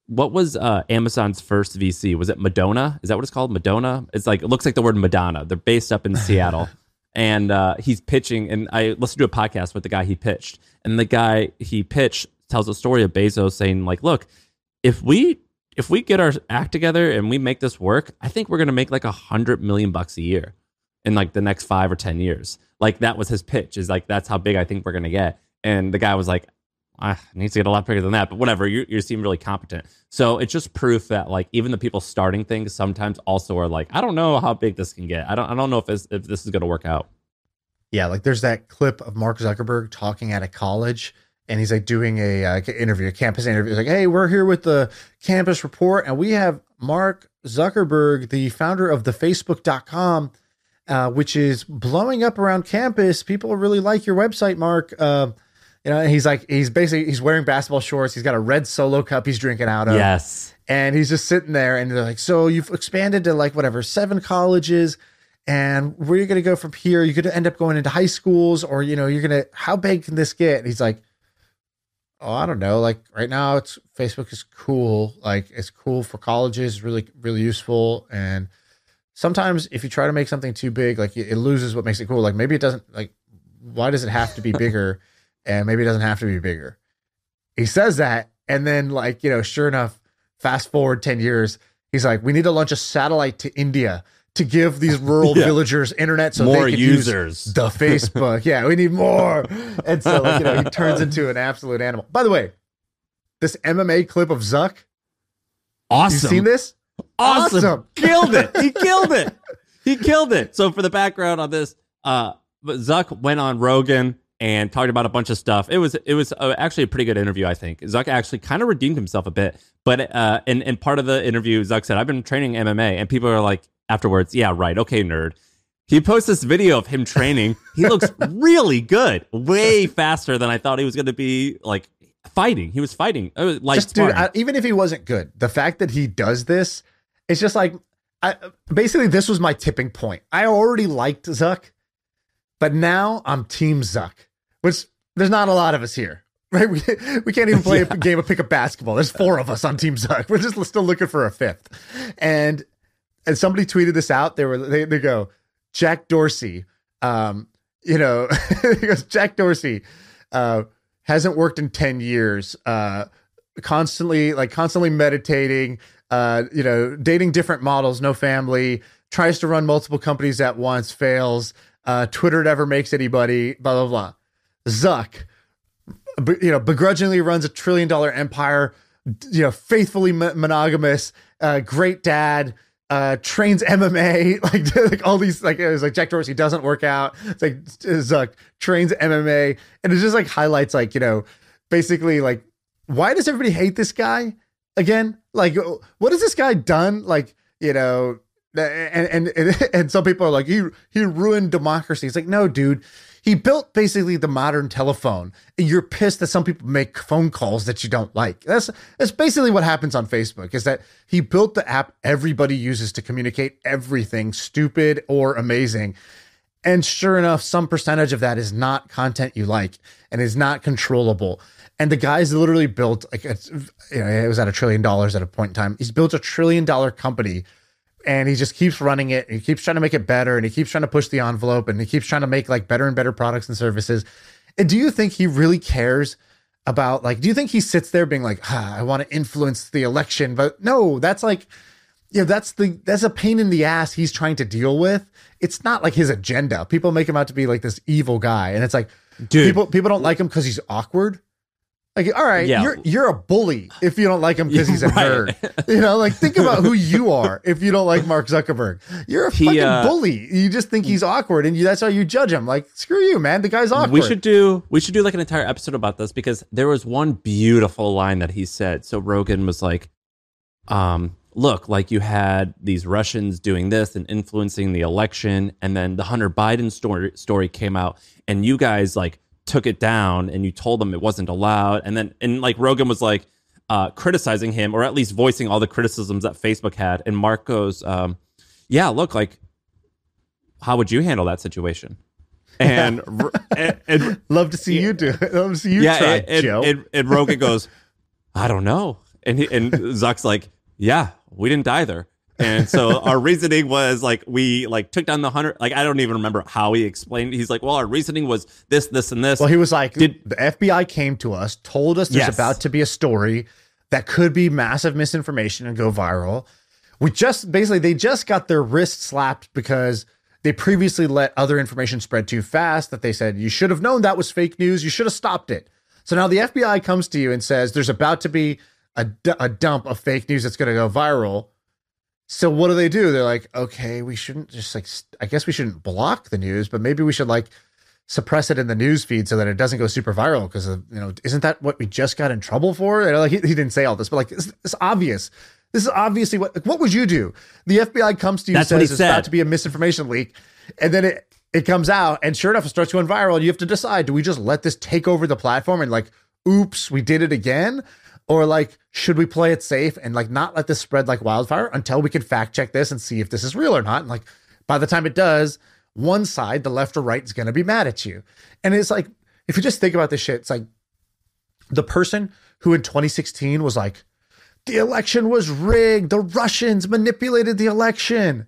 what was uh, Amazon's first VC? Was it Madonna? Is that what it's called? Madonna? It's like it looks like the word Madonna. They're based up in [laughs] Seattle. and uh, he's pitching and i listened to a podcast with the guy he pitched and the guy he pitched tells a story of bezos saying like look if we if we get our act together and we make this work i think we're to make like a hundred million bucks a year in like the next five or ten years. Like that was his pitch is like that's how big i think we're to get. And the guy was like I it needs to get a lot bigger than that but whatever you, you seem really competent. So it's just proof that like even the people starting things sometimes also are like i don't know how big this can get. I don't i don't know if this, if this is going to work out. Yeah, like there's that clip of Mark Zuckerberg talking at a college, and he's like doing a uh, interview, a campus interview. He's like, "Hey, we're here with the campus report, and we have Mark Zuckerberg, the founder of the Facebook.com, uh, which is blowing up around campus. People really like your website, Mark." Uh, you know, and he's like, he's basically he's wearing basketball shorts. He's got a red solo cup he's drinking out of. yes and he's just sitting there and they're like so you've expanded to like whatever seven colleges and where are you going to go from here you're going to end up going into high schools or you know you're going to how big can this get and he's like oh i don't know. Like right now it's facebook is cool. Like it's cool for colleges really really useful. And sometimes if you try to make something too big like it, loses what makes it cool. Like maybe it doesn't like why does it have to be [laughs] bigger? And maybe it doesn't have to be bigger. He says that and then like you know sure enough Fast forward 10 years, he's like, we need to launch a satellite to India to give these rural [laughs] Yeah. villagers internet so More they can users. use the [laughs] Facebook. yeah, we need more. And so, like, you know, he [laughs] turns into an absolute animal. By the way, this MMA clip of Zuck, Awesome. you seen this? awesome. Awesome. killed it. He killed it. He killed it. So for the background on this, uh, but Zuck went on Rogan and talked about a bunch of stuff. It was it was uh, actually a pretty good interview. I think Zuck actually kind of redeemed himself a bit. But uh, in in part of the interview, Zuck said, "I've been training MMA," and people are like afterwards, "Yeah, right. Okay, nerd." He posts this video of him training. [laughs] He looks really good, way faster than I thought he was going to be. Like fighting, he was fighting. Was like just dude, I, even if he wasn't good, the fact that he does this, it's just like, I, basically, this was my tipping point. I already liked Zuck, but now I'm Team Zuck, which there's not a lot of us here, [laughs] right? We, we can't even play a [laughs] game of pickup basketball. There's four of us on Team Zuck. We're just still looking for a fifth, and and somebody tweeted this out. They were they, they go Jack Dorsey, um, you know, [laughs] goes Jack Dorsey. Uh, hasn't worked in 10 years uh constantly like constantly meditating uh you know dating different models no family tries to run multiple companies at once fails uh twitter never makes anybody blah blah blah zuck you know begrudgingly runs a trillion dollar empire you know faithfully monogamous uh great dad uh trains MMA [laughs] like like all these like it was like Jack Dorsey doesn't work out. It's like Zuck trains MMA and it just like highlights like you know basically like why does everybody hate this guy again? Like what has this guy done? Like you know and and [laughs] and some people are like he he ruined democracy. It's like no dude he built basically the modern telephone and you're pissed that some people make phone calls that you don't like. That's that's basically what happens on facebook is that he built the app everybody uses to communicate everything stupid or amazing. And sure enough some percentage of that is not content you like and is not controllable. And the guy's literally built like you know it was at a trillion dollars at a point in time. He's built a trillion dollar company and he just keeps running it and he keeps trying to make it better and he keeps trying to push the envelope and he keeps trying to make like better and better products and services. And do you think he really cares about like do you think he sits there being like ah, i want to influence the election but no that's like you know that's the that's a pain in the ass he's trying to deal with. It's not like his agenda. People make him out to be like this evil guy and it's like Dude. people people don't like him because he's awkward like, all right, Yeah. you're you're a bully if you don't like him because he's a [laughs] Right. nerd. You know, like think about who you are if you don't like Mark Zuckerberg. You're a He, fucking uh, bully. You just think he's awkward, and you, that's how you judge him. Like, screw you, man. The guy's awkward. We should do we should do like an entire episode about this because there was one beautiful line that he said. So Rogan was like, um, look, like you had these Russians doing this and influencing the election, and then the Hunter Biden story story came out, and you guys like took it down and you told them it wasn't allowed, and then and like Rogan was like uh, criticizing him or at least voicing all the criticisms that Facebook had, and Mark goes, um, yeah, look, like how would you handle that situation? [laughs] And and, and Love to see you do it. Love to see you yeah, try, and, and, Joe. and, and Rogan goes, I don't know, and he, and Zuck's like, yeah, we didn't either. And so our reasoning was like we like took down the hunter. Like I don't even remember how he explained. He's like, well, our reasoning was this, this, and this. well, he was like, Did- the FBI came to us, told us there's Yes. about to be a story that could be massive misinformation and go viral. We just basically they just got their wrist slapped because they previously let other information spread too fast that they said you should have known that was fake news. You should have stopped it. So now the FBI comes to you and says there's about to be a, d- a dump of fake news that's going to go viral. So what do they do? They're like, okay, we shouldn't just like, I guess we shouldn't block the news, but maybe we should like suppress it in the news feed so that it doesn't go super viral. Because you know, isn't that what we just got in trouble for? And like he, he didn't say all this, but like it's, it's obvious. This is obviously what. Like, what would you do? The FBI comes to you, That's says it's said. about to be a misinformation leak, and then it it comes out, and sure enough, it starts going viral. And you have to decide: do we just let this take over the platform and like, oops, we did it again? Or like, should we play it safe and like not let this spread like wildfire until we can fact check this and see if this is real or not? And like, by the time it does, one side, the left or right, is going to be mad at you. And it's like, if you just think about this shit, it's like the person who in 2016 was like, the election was rigged, the Russians manipulated the election.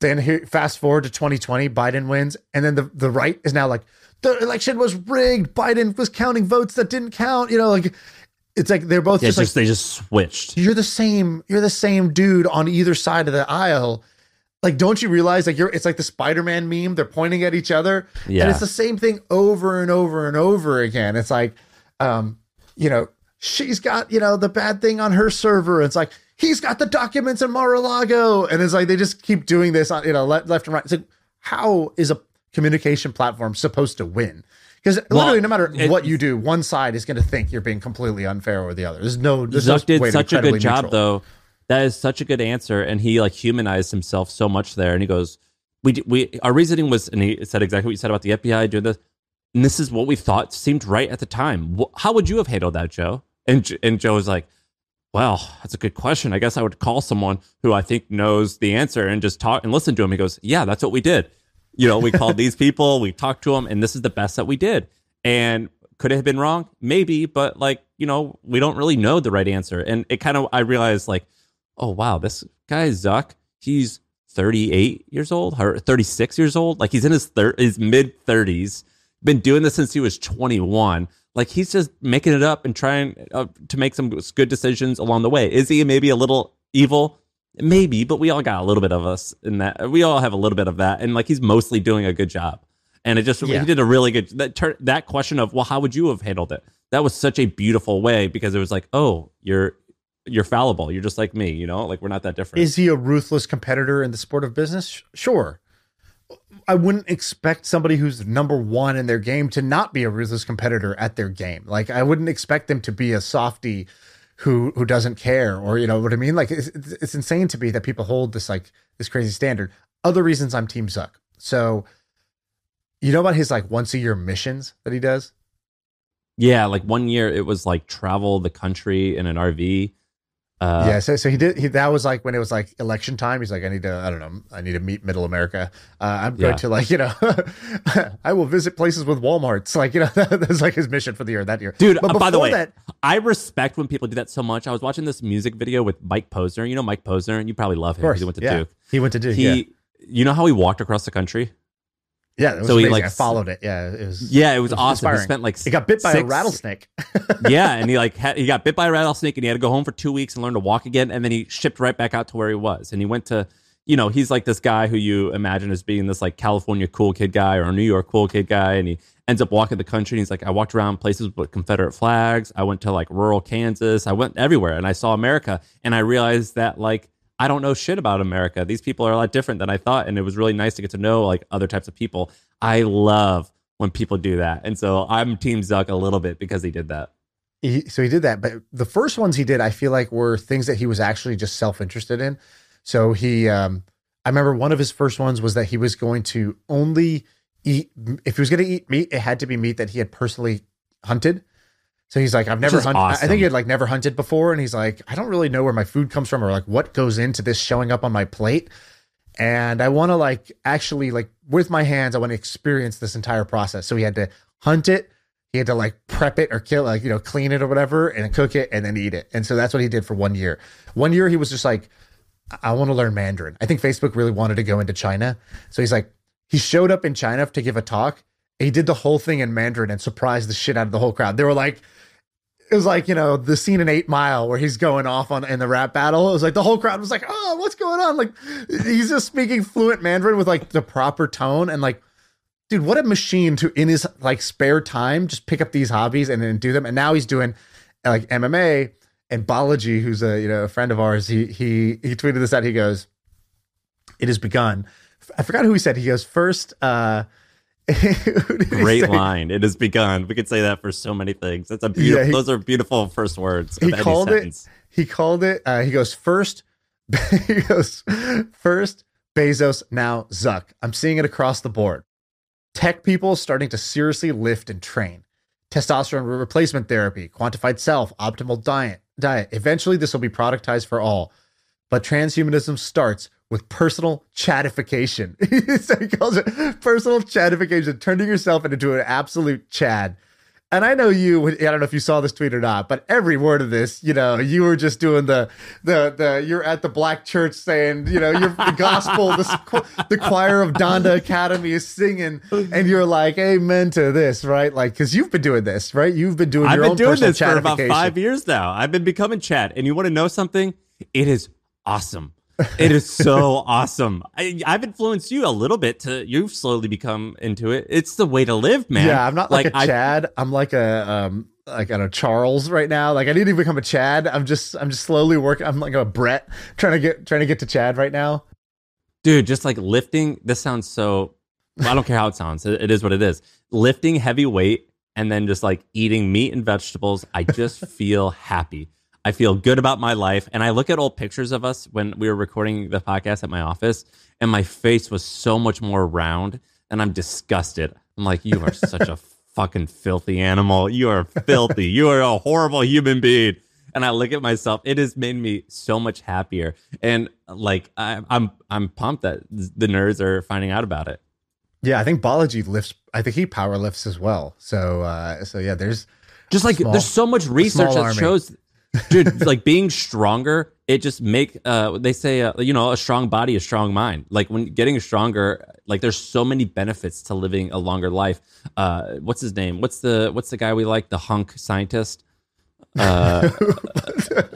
Then here, fast forward to 2020, Biden wins, and then the, the right is now like, the election was rigged. Biden was counting votes that didn't count. You know, like It's like they're both Yeah, just, just, like they just switched. you're the same you're the same dude on either side of the aisle. Like don't you realize like you're it's like the spider-man meme. They're pointing at each other. Yeah. and it's the same thing over and over and over again. It's like um you know she's got you know the bad thing on her server. It's like he's got the documents in mar-a-lago. And it's like they just keep doing this on you know left, left and right. It's like how is a communication platform supposed to win because Well, literally no matter it- what you do one side is going to think you're being completely unfair with the other there's no there's Zuck no did way to such a good job, neutral. though. That is such a good answer, and he like humanized himself so much there. And he goes, "We we our reasoning was," and he said exactly what you said about the FBI doing this. And this is what we thought seemed right at the time. How would you have handled that, Joe? And and Joe was like, "Well, that's a good question. I guess I would call someone who I think knows the answer and just talk and listen to him." He goes, "Yeah, that's what we did. You know, we called these people, we talked to them, and this is the best that we did." And could it have been wrong? Maybe, but like, you know, we don't really know the right answer. And it kind of, I realized like, oh, wow, this guy, Zuck, he's 38 years old or 36 years old. Like he's in his, thir- his mid 30s, been doing this since he was 21. Like he's just making it up and trying uh, to make some good decisions along the way. Is he maybe a little evil? Maybe, but we all got a little bit of us in that. We all have a little bit of that. And like he's mostly doing a good job. And it just, Yeah. he did a really good, that, tur- that question of, well, how would you have handled it? That was such a beautiful way because it was like, oh, you're, you're fallible. You're just like me, you know, like we're not that different. Is he a ruthless competitor in the sport of business? Sure. I wouldn't expect somebody who's number one in their game to not be a ruthless competitor at their game. Like I wouldn't expect them to be a softy who who doesn't care, or you know what I mean. Like it's, it's insane to me that people hold this like this crazy standard. Other reasons I'm Team Zuck. So you know about his like once a year missions that he does. yeah. Like one year it was like travel the country in an RV. Uh, yeah, so so he did. He, that was like when it was like election time. He's like, I need to, I don't know, I need to meet Middle America. Uh, I'm going Yeah. to like, you know, [laughs] I will visit places with WalMarts. Like, you know, [laughs] that's like his mission for the year that year, Dude, But uh, by the way, that, I respect when people do that so much. I was watching this music video with Mike Posner. You know Mike Posner, and you probably love him course, because he went to yeah, Duke. he went to Duke. He, yeah, you know how he walked across the country? Yeah, it was so he, like, I followed it. Yeah, it was. Yeah, it was awesome. He spent like he got bit by a rattlesnake. [laughs] yeah, and he like had, he got bit by a rattlesnake, and he had to go home for two weeks and learn to walk again, and then he shipped right back out to where he was, and he went to, you know, he's like this guy who you imagine as being this like California cool kid guy or a New York cool kid guy, and he ends up walking the country. And he's like, I walked around places with Confederate flags. I went to like rural Kansas. I went everywhere, and I saw America, and I realized that like. I don't know shit about America. These people are a lot different than I thought, and it was really nice to get to know like other types of people. I love when people do that, and so I'm Team Zuck a little bit because he did that. he, so he did that but the first ones he did i feel like were things that he was actually just self-interested in so he um i remember one of his first ones was that he was going to only eat if he was going to eat meat it had to be meat that he had personally hunted so he's like i've never hunted i think he had like never hunted before and he's like i don't really know where my food comes from or like what goes into this showing up on my plate. And i want to like actually like with my hands i want to experience this entire process. So he had to hunt it he had to like prep it or kill like you know clean it or whatever and cook it and then eat it. And so that's what he did for one year. One year he was just like i want to learn mandarin. I think facebook really wanted to go into china. So he's like he showed up in china to give a talk he did the whole thing in mandarin and surprised the shit out of the whole crowd. They were like it was like you know the scene in Eight Mile where he's going off on in the rap battle. It was like the whole crowd was like, "Oh, what's going on?" Like he's just speaking fluent Mandarin with like the proper tone and like, dude, what a machine to in his like spare time just pick up these hobbies and then do them. And now he's doing like MMA and Balaji, who's a you know a friend of ours. He he he tweeted this out. He goes, "It has begun." I forgot who he said. He goes first. uh [laughs] Great line. It has begun. We could say that for so many things. That's a beautiful. Yeah, he- those are beautiful first words. He called it he called it uh, he goes first [laughs] he goes first bezos now zuck i'm seeing it across the board tech people starting to seriously lift and train testosterone re- replacement therapy quantified self optimal diet diet eventually this will be productized for all but transhumanism starts with personal chadification. so [laughs] he calls it personal chadification, turning yourself into an absolute chad. And I know you. I don't know if you saw this tweet or not, but every word of this, you know, you were just doing the the the. You're at the black church saying, you know, you're the gospel. The the choir of Donda Academy is singing, and you're like, amen to this, right? Like, because you've been doing this, right? You've been doing. I've your been own doing this for about five years now. I've been becoming Chad, and you want to know something? It is awesome. [laughs] It is so awesome. I, I've influenced you a little bit to. You've slowly become into it. It's the way to live, man. Yeah, I'm not like, a I- Chad. I'm like a um like a Charles right now. Like I need to become a Chad. I'm just I'm just slowly working. I'm like a Brett trying to get trying to get to Chad right now. dude just like lifting this sounds so i don't care how it sounds it, it is what it is lifting heavy weight and then just like eating meat and vegetables i just [laughs] feel happy i feel good about my life and i look at old pictures of us when we were recording the podcast at my office and my face was so much more round and i'm disgusted i'm like you are such a [laughs] fucking filthy animal you are filthy you are a horrible human being and I look at myself, it has made me so much happier. And like I, I'm I'm pumped that the nerds are finding out about it. Yeah, I think Balaji lifts. I think he power lifts as well. So uh so yeah, there's Just like Small- there's so much research that army. shows, dude, like being stronger. It just make uh they say uh, you know a strong body, a strong mind. Like when getting stronger, like there's so many benefits to living a longer life. Uh, what's his name? What's the what's the guy we like? The hunk scientist. Uh, [laughs]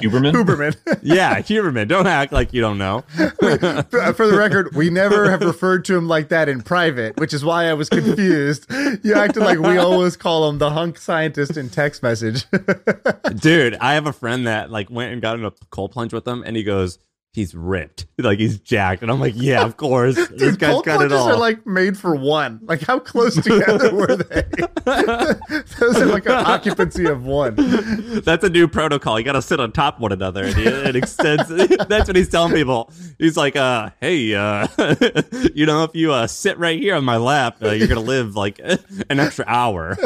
Huberman. Huberman. [laughs] yeah, Huberman. Don't act like you don't know. For the record, we never have referred to him like that in private, which is why I was confused. You acted like we always call him the hunk scientist in text message. [laughs] Dude, I have a friend that like went and got in a cold plunge with him, and he goes, "He's ripped, like he's jacked," and I'm like, "Yeah, of course, [laughs] this Dude, guy's cold got it all." are like made for one. Like how close together [laughs] were they? [laughs] Those are like an occupancy of one. That's a new protocol. You got to sit on top of one another, and he, it extends. That's what he's telling people. He's like, "Uh, hey, uh, you know, if you uh, sit right here on my lap, uh, you're gonna live like an extra hour."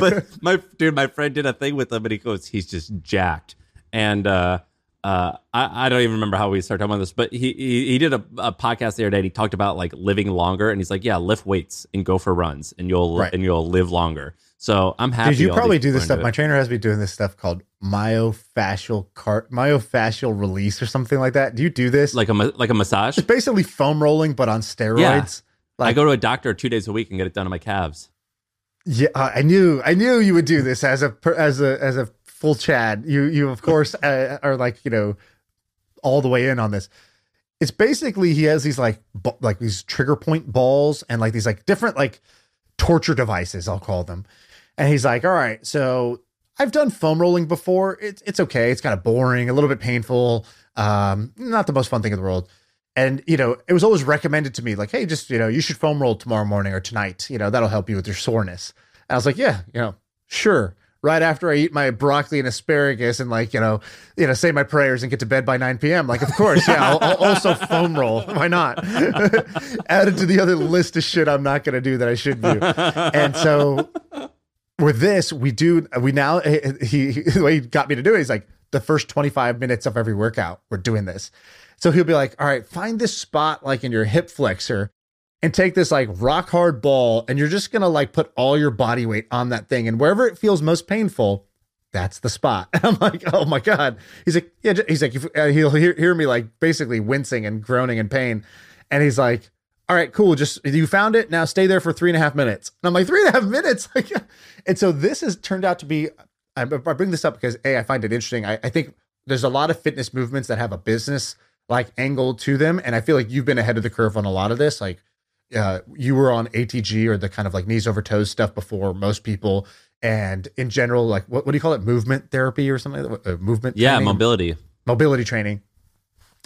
but my dude, my friend did a thing with him, and he goes, "He's just jacked." And uh, uh, I, I don't even remember how we started talking about this, but he he, he did a, a podcast the other day. And he talked about like living longer, and he's like, "Yeah, lift weights and go for runs, and you'll Right. and you'll live longer." So I'm happy. Dude, you probably do this stuff. My trainer has me doing this stuff called myofascial car myofascial release or something like that. Do you do this? like a like a massage. it's basically foam rolling, but on steroids. I Like, go to a doctor two days a week and get it done on my calves. yeah, I knew, I knew you would do this as a as a as a full Chad. You you of course uh, are like you know all the way in on this. It's basically he has these like bu- like these trigger point balls and like these like different like torture devices. I'll call them. And he's like, all right, so I've done foam rolling before. It's it's okay. It's kind of boring, a little bit painful. Um, not the most fun thing in the world. And you know, it was always recommended to me, like, hey, just you know, you should foam roll tomorrow morning or tonight. You know, that'll help you with your soreness. And I was like, yeah, you know, sure. Right after I eat my broccoli and asparagus and like you know, you know, say my prayers and get to bed by 9 p.m. Like, of course, yeah, I'll, I'll also foam roll. Why not? [laughs] Added to the other list of shit I'm not going to do that I should do. And so with this, we do we now he, he the [laughs] way he got me to do it, he's like the first 25 minutes of every workout, we're doing this. So he'll be like, all right, find this spot like in your hip flexor and take this like rock hard ball and you're just gonna like put all your body weight on that thing and wherever it feels most painful that's the spot. [laughs] I'm like oh my god. He's like yeah he's like uh, he'll hear, hear me like basically wincing and groaning in pain and he's like all right cool just you found it now stay there for three and a half minutes. And i'm like three and a half minutes? [laughs] And so this has turned out to be i, I bring this up because a i find it interesting. I, I think there's a lot of fitness movements that have a business like angle to them and i feel like you've been ahead of the curve on a lot of this like uh, you were on ATG or the kind of like knees over toes stuff before most people, and in general, like what, what do you call it? Movement therapy or something? like that? Uh, movement? Yeah, training? mobility. mobility training.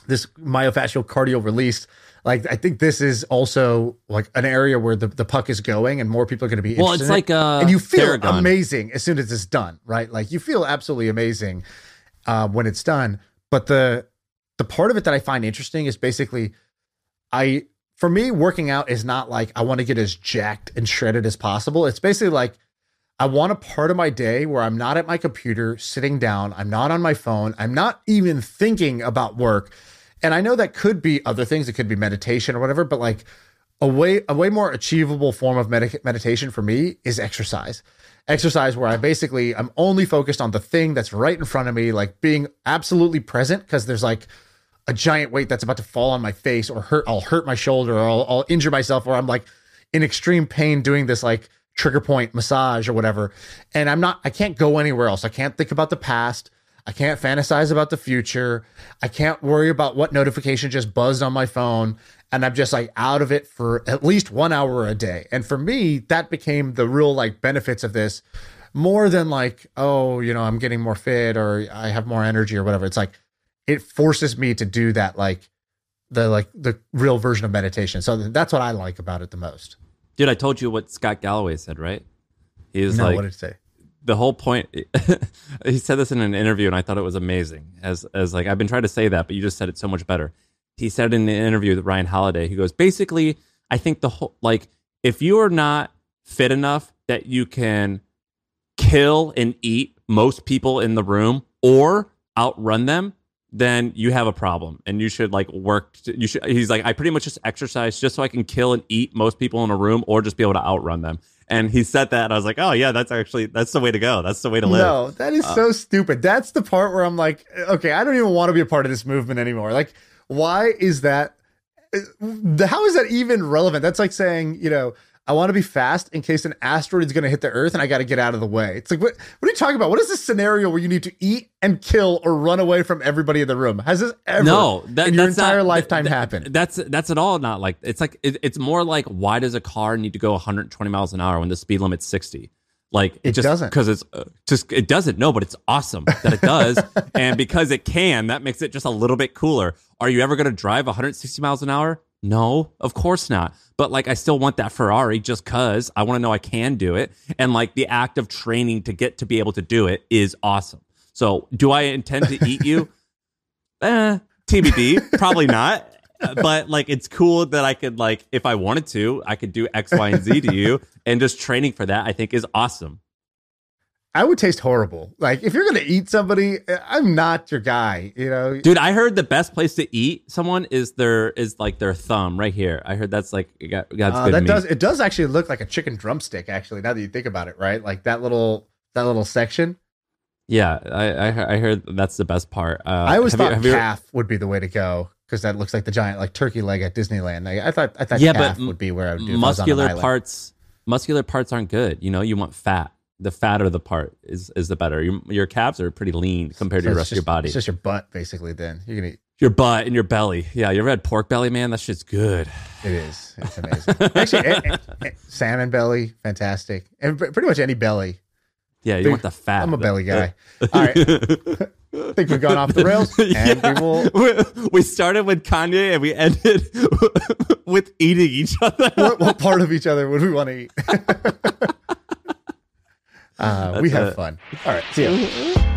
This myofascial cardio release, like I think this is also like an area where the, the puck is going, and more people are going to be. Well, it's like it. uh, and you feel Theragun. amazing as soon as it's done, right? Like you feel absolutely amazing uh, when it's done. But the the part of it that I find interesting is basically, I for me working out is not like I want to get as jacked and shredded as possible. It's basically like I want a part of my day where I'm not at my computer sitting down, I'm not on my phone, I'm not even thinking about work. And I know that could be other things, it could be meditation or whatever, but like a way a way more achievable form of med- meditation for me is exercise. Exercise where I basically I'm only focused on the thing that's right in front of me, like being absolutely present because there's like a giant weight that's about to fall on my face or hurt I'll hurt my shoulder or I'll, I'll injure myself or I'm like in extreme pain doing this like trigger point massage or whatever. And I'm not I can't go anywhere else. I can't think about the past. I can't fantasize about the future. I can't worry about what notification just buzzed on my phone. And I'm just like out of it for at least one hour a day. And for me, that became the real like benefits of this more than like, oh, you know, I'm getting more fit or I have more energy or whatever. It's like it forces me to do that, like the like the real version of meditation. So that's what I like about it the most. Dude, I told you what Scott Galloway said, right? He was no, like, what did it say? the whole point [laughs] he said this in an interview and i thought it was amazing as as like i've been trying to say that but you just said it so much better he said in an interview with ryan holiday he goes basically i think the whole like if you are not fit enough that you can kill and eat most people in the room or outrun them then you have a problem and you should like work to, you should he's like i pretty much just exercise just so i can kill and eat most people in a room or just be able to outrun them and he said that and i was like oh yeah that's actually that's the way to go that's the way to live No, that is so stupid. That's the part where I'm like, okay, I don't even want to be a part of this movement anymore. Like, why is that? uh, How is that even relevant? That's like saying, you know, I want to be fast in case an asteroid is going to hit the Earth and I got to get out of the way. It's like, what, what are you talking about? What is this scenario where you need to eat and kill or run away from everybody in the room? Has this ever no that, in your that's entire not, lifetime th- th- happened? that's that's at all not like it's like it, it's more like why does a car need to go 120 miles an hour when the speed limit's 60 like It just doesn't. because it's uh, just it doesn't no but it's awesome that it does [laughs] and because it can that makes it just a little bit cooler are you ever going to drive 160 miles an hour no of course not but like i still want that ferrari just because i want to know i can do it and like the act of training to get to be able to do it is awesome so do i intend to eat you [laughs] eh, TBD. Probably not. But like, it's cool that I could like, if I wanted to, I could do X, Y, and Z to you, and just training for that, I think is awesome. I would taste horrible. Like, if you're going to eat somebody, I'm not your guy, you know? Dude, I heard the best place to eat someone is their is like their thumb right here. I heard that's like it got, that's Uh, that meat. does it does actually look like a chicken drumstick actually now that you think about it right like that little that little section Yeah, I, I I heard that's the best part. Uh, i always you- thought you- calf would be the way to go because that looks like the giant like turkey leg at disneyland Like, i thought i thought Yeah, calf but would be where i would do if I was on an muscular parts muscular parts aren't good. You know, you want fat. The fatter the part is is the better. Your, your calves are pretty lean compared to the rest of your body. it's just your butt basically then you're gonna eat your butt and your belly. Yeah, you ever had pork belly, man? That shit's good. it is it's amazing actually eh, eh, eh, salmon belly fantastic and pretty much any belly Yeah, you want the fat. i'm a belly guy [laughs] all right i think we've gone off the rails [laughs] and Yeah. we will we started with Kanye and we ended [laughs] with eating each other. what, what part of each other would we want to eat? Uh, we have it. fun. All right. See ya.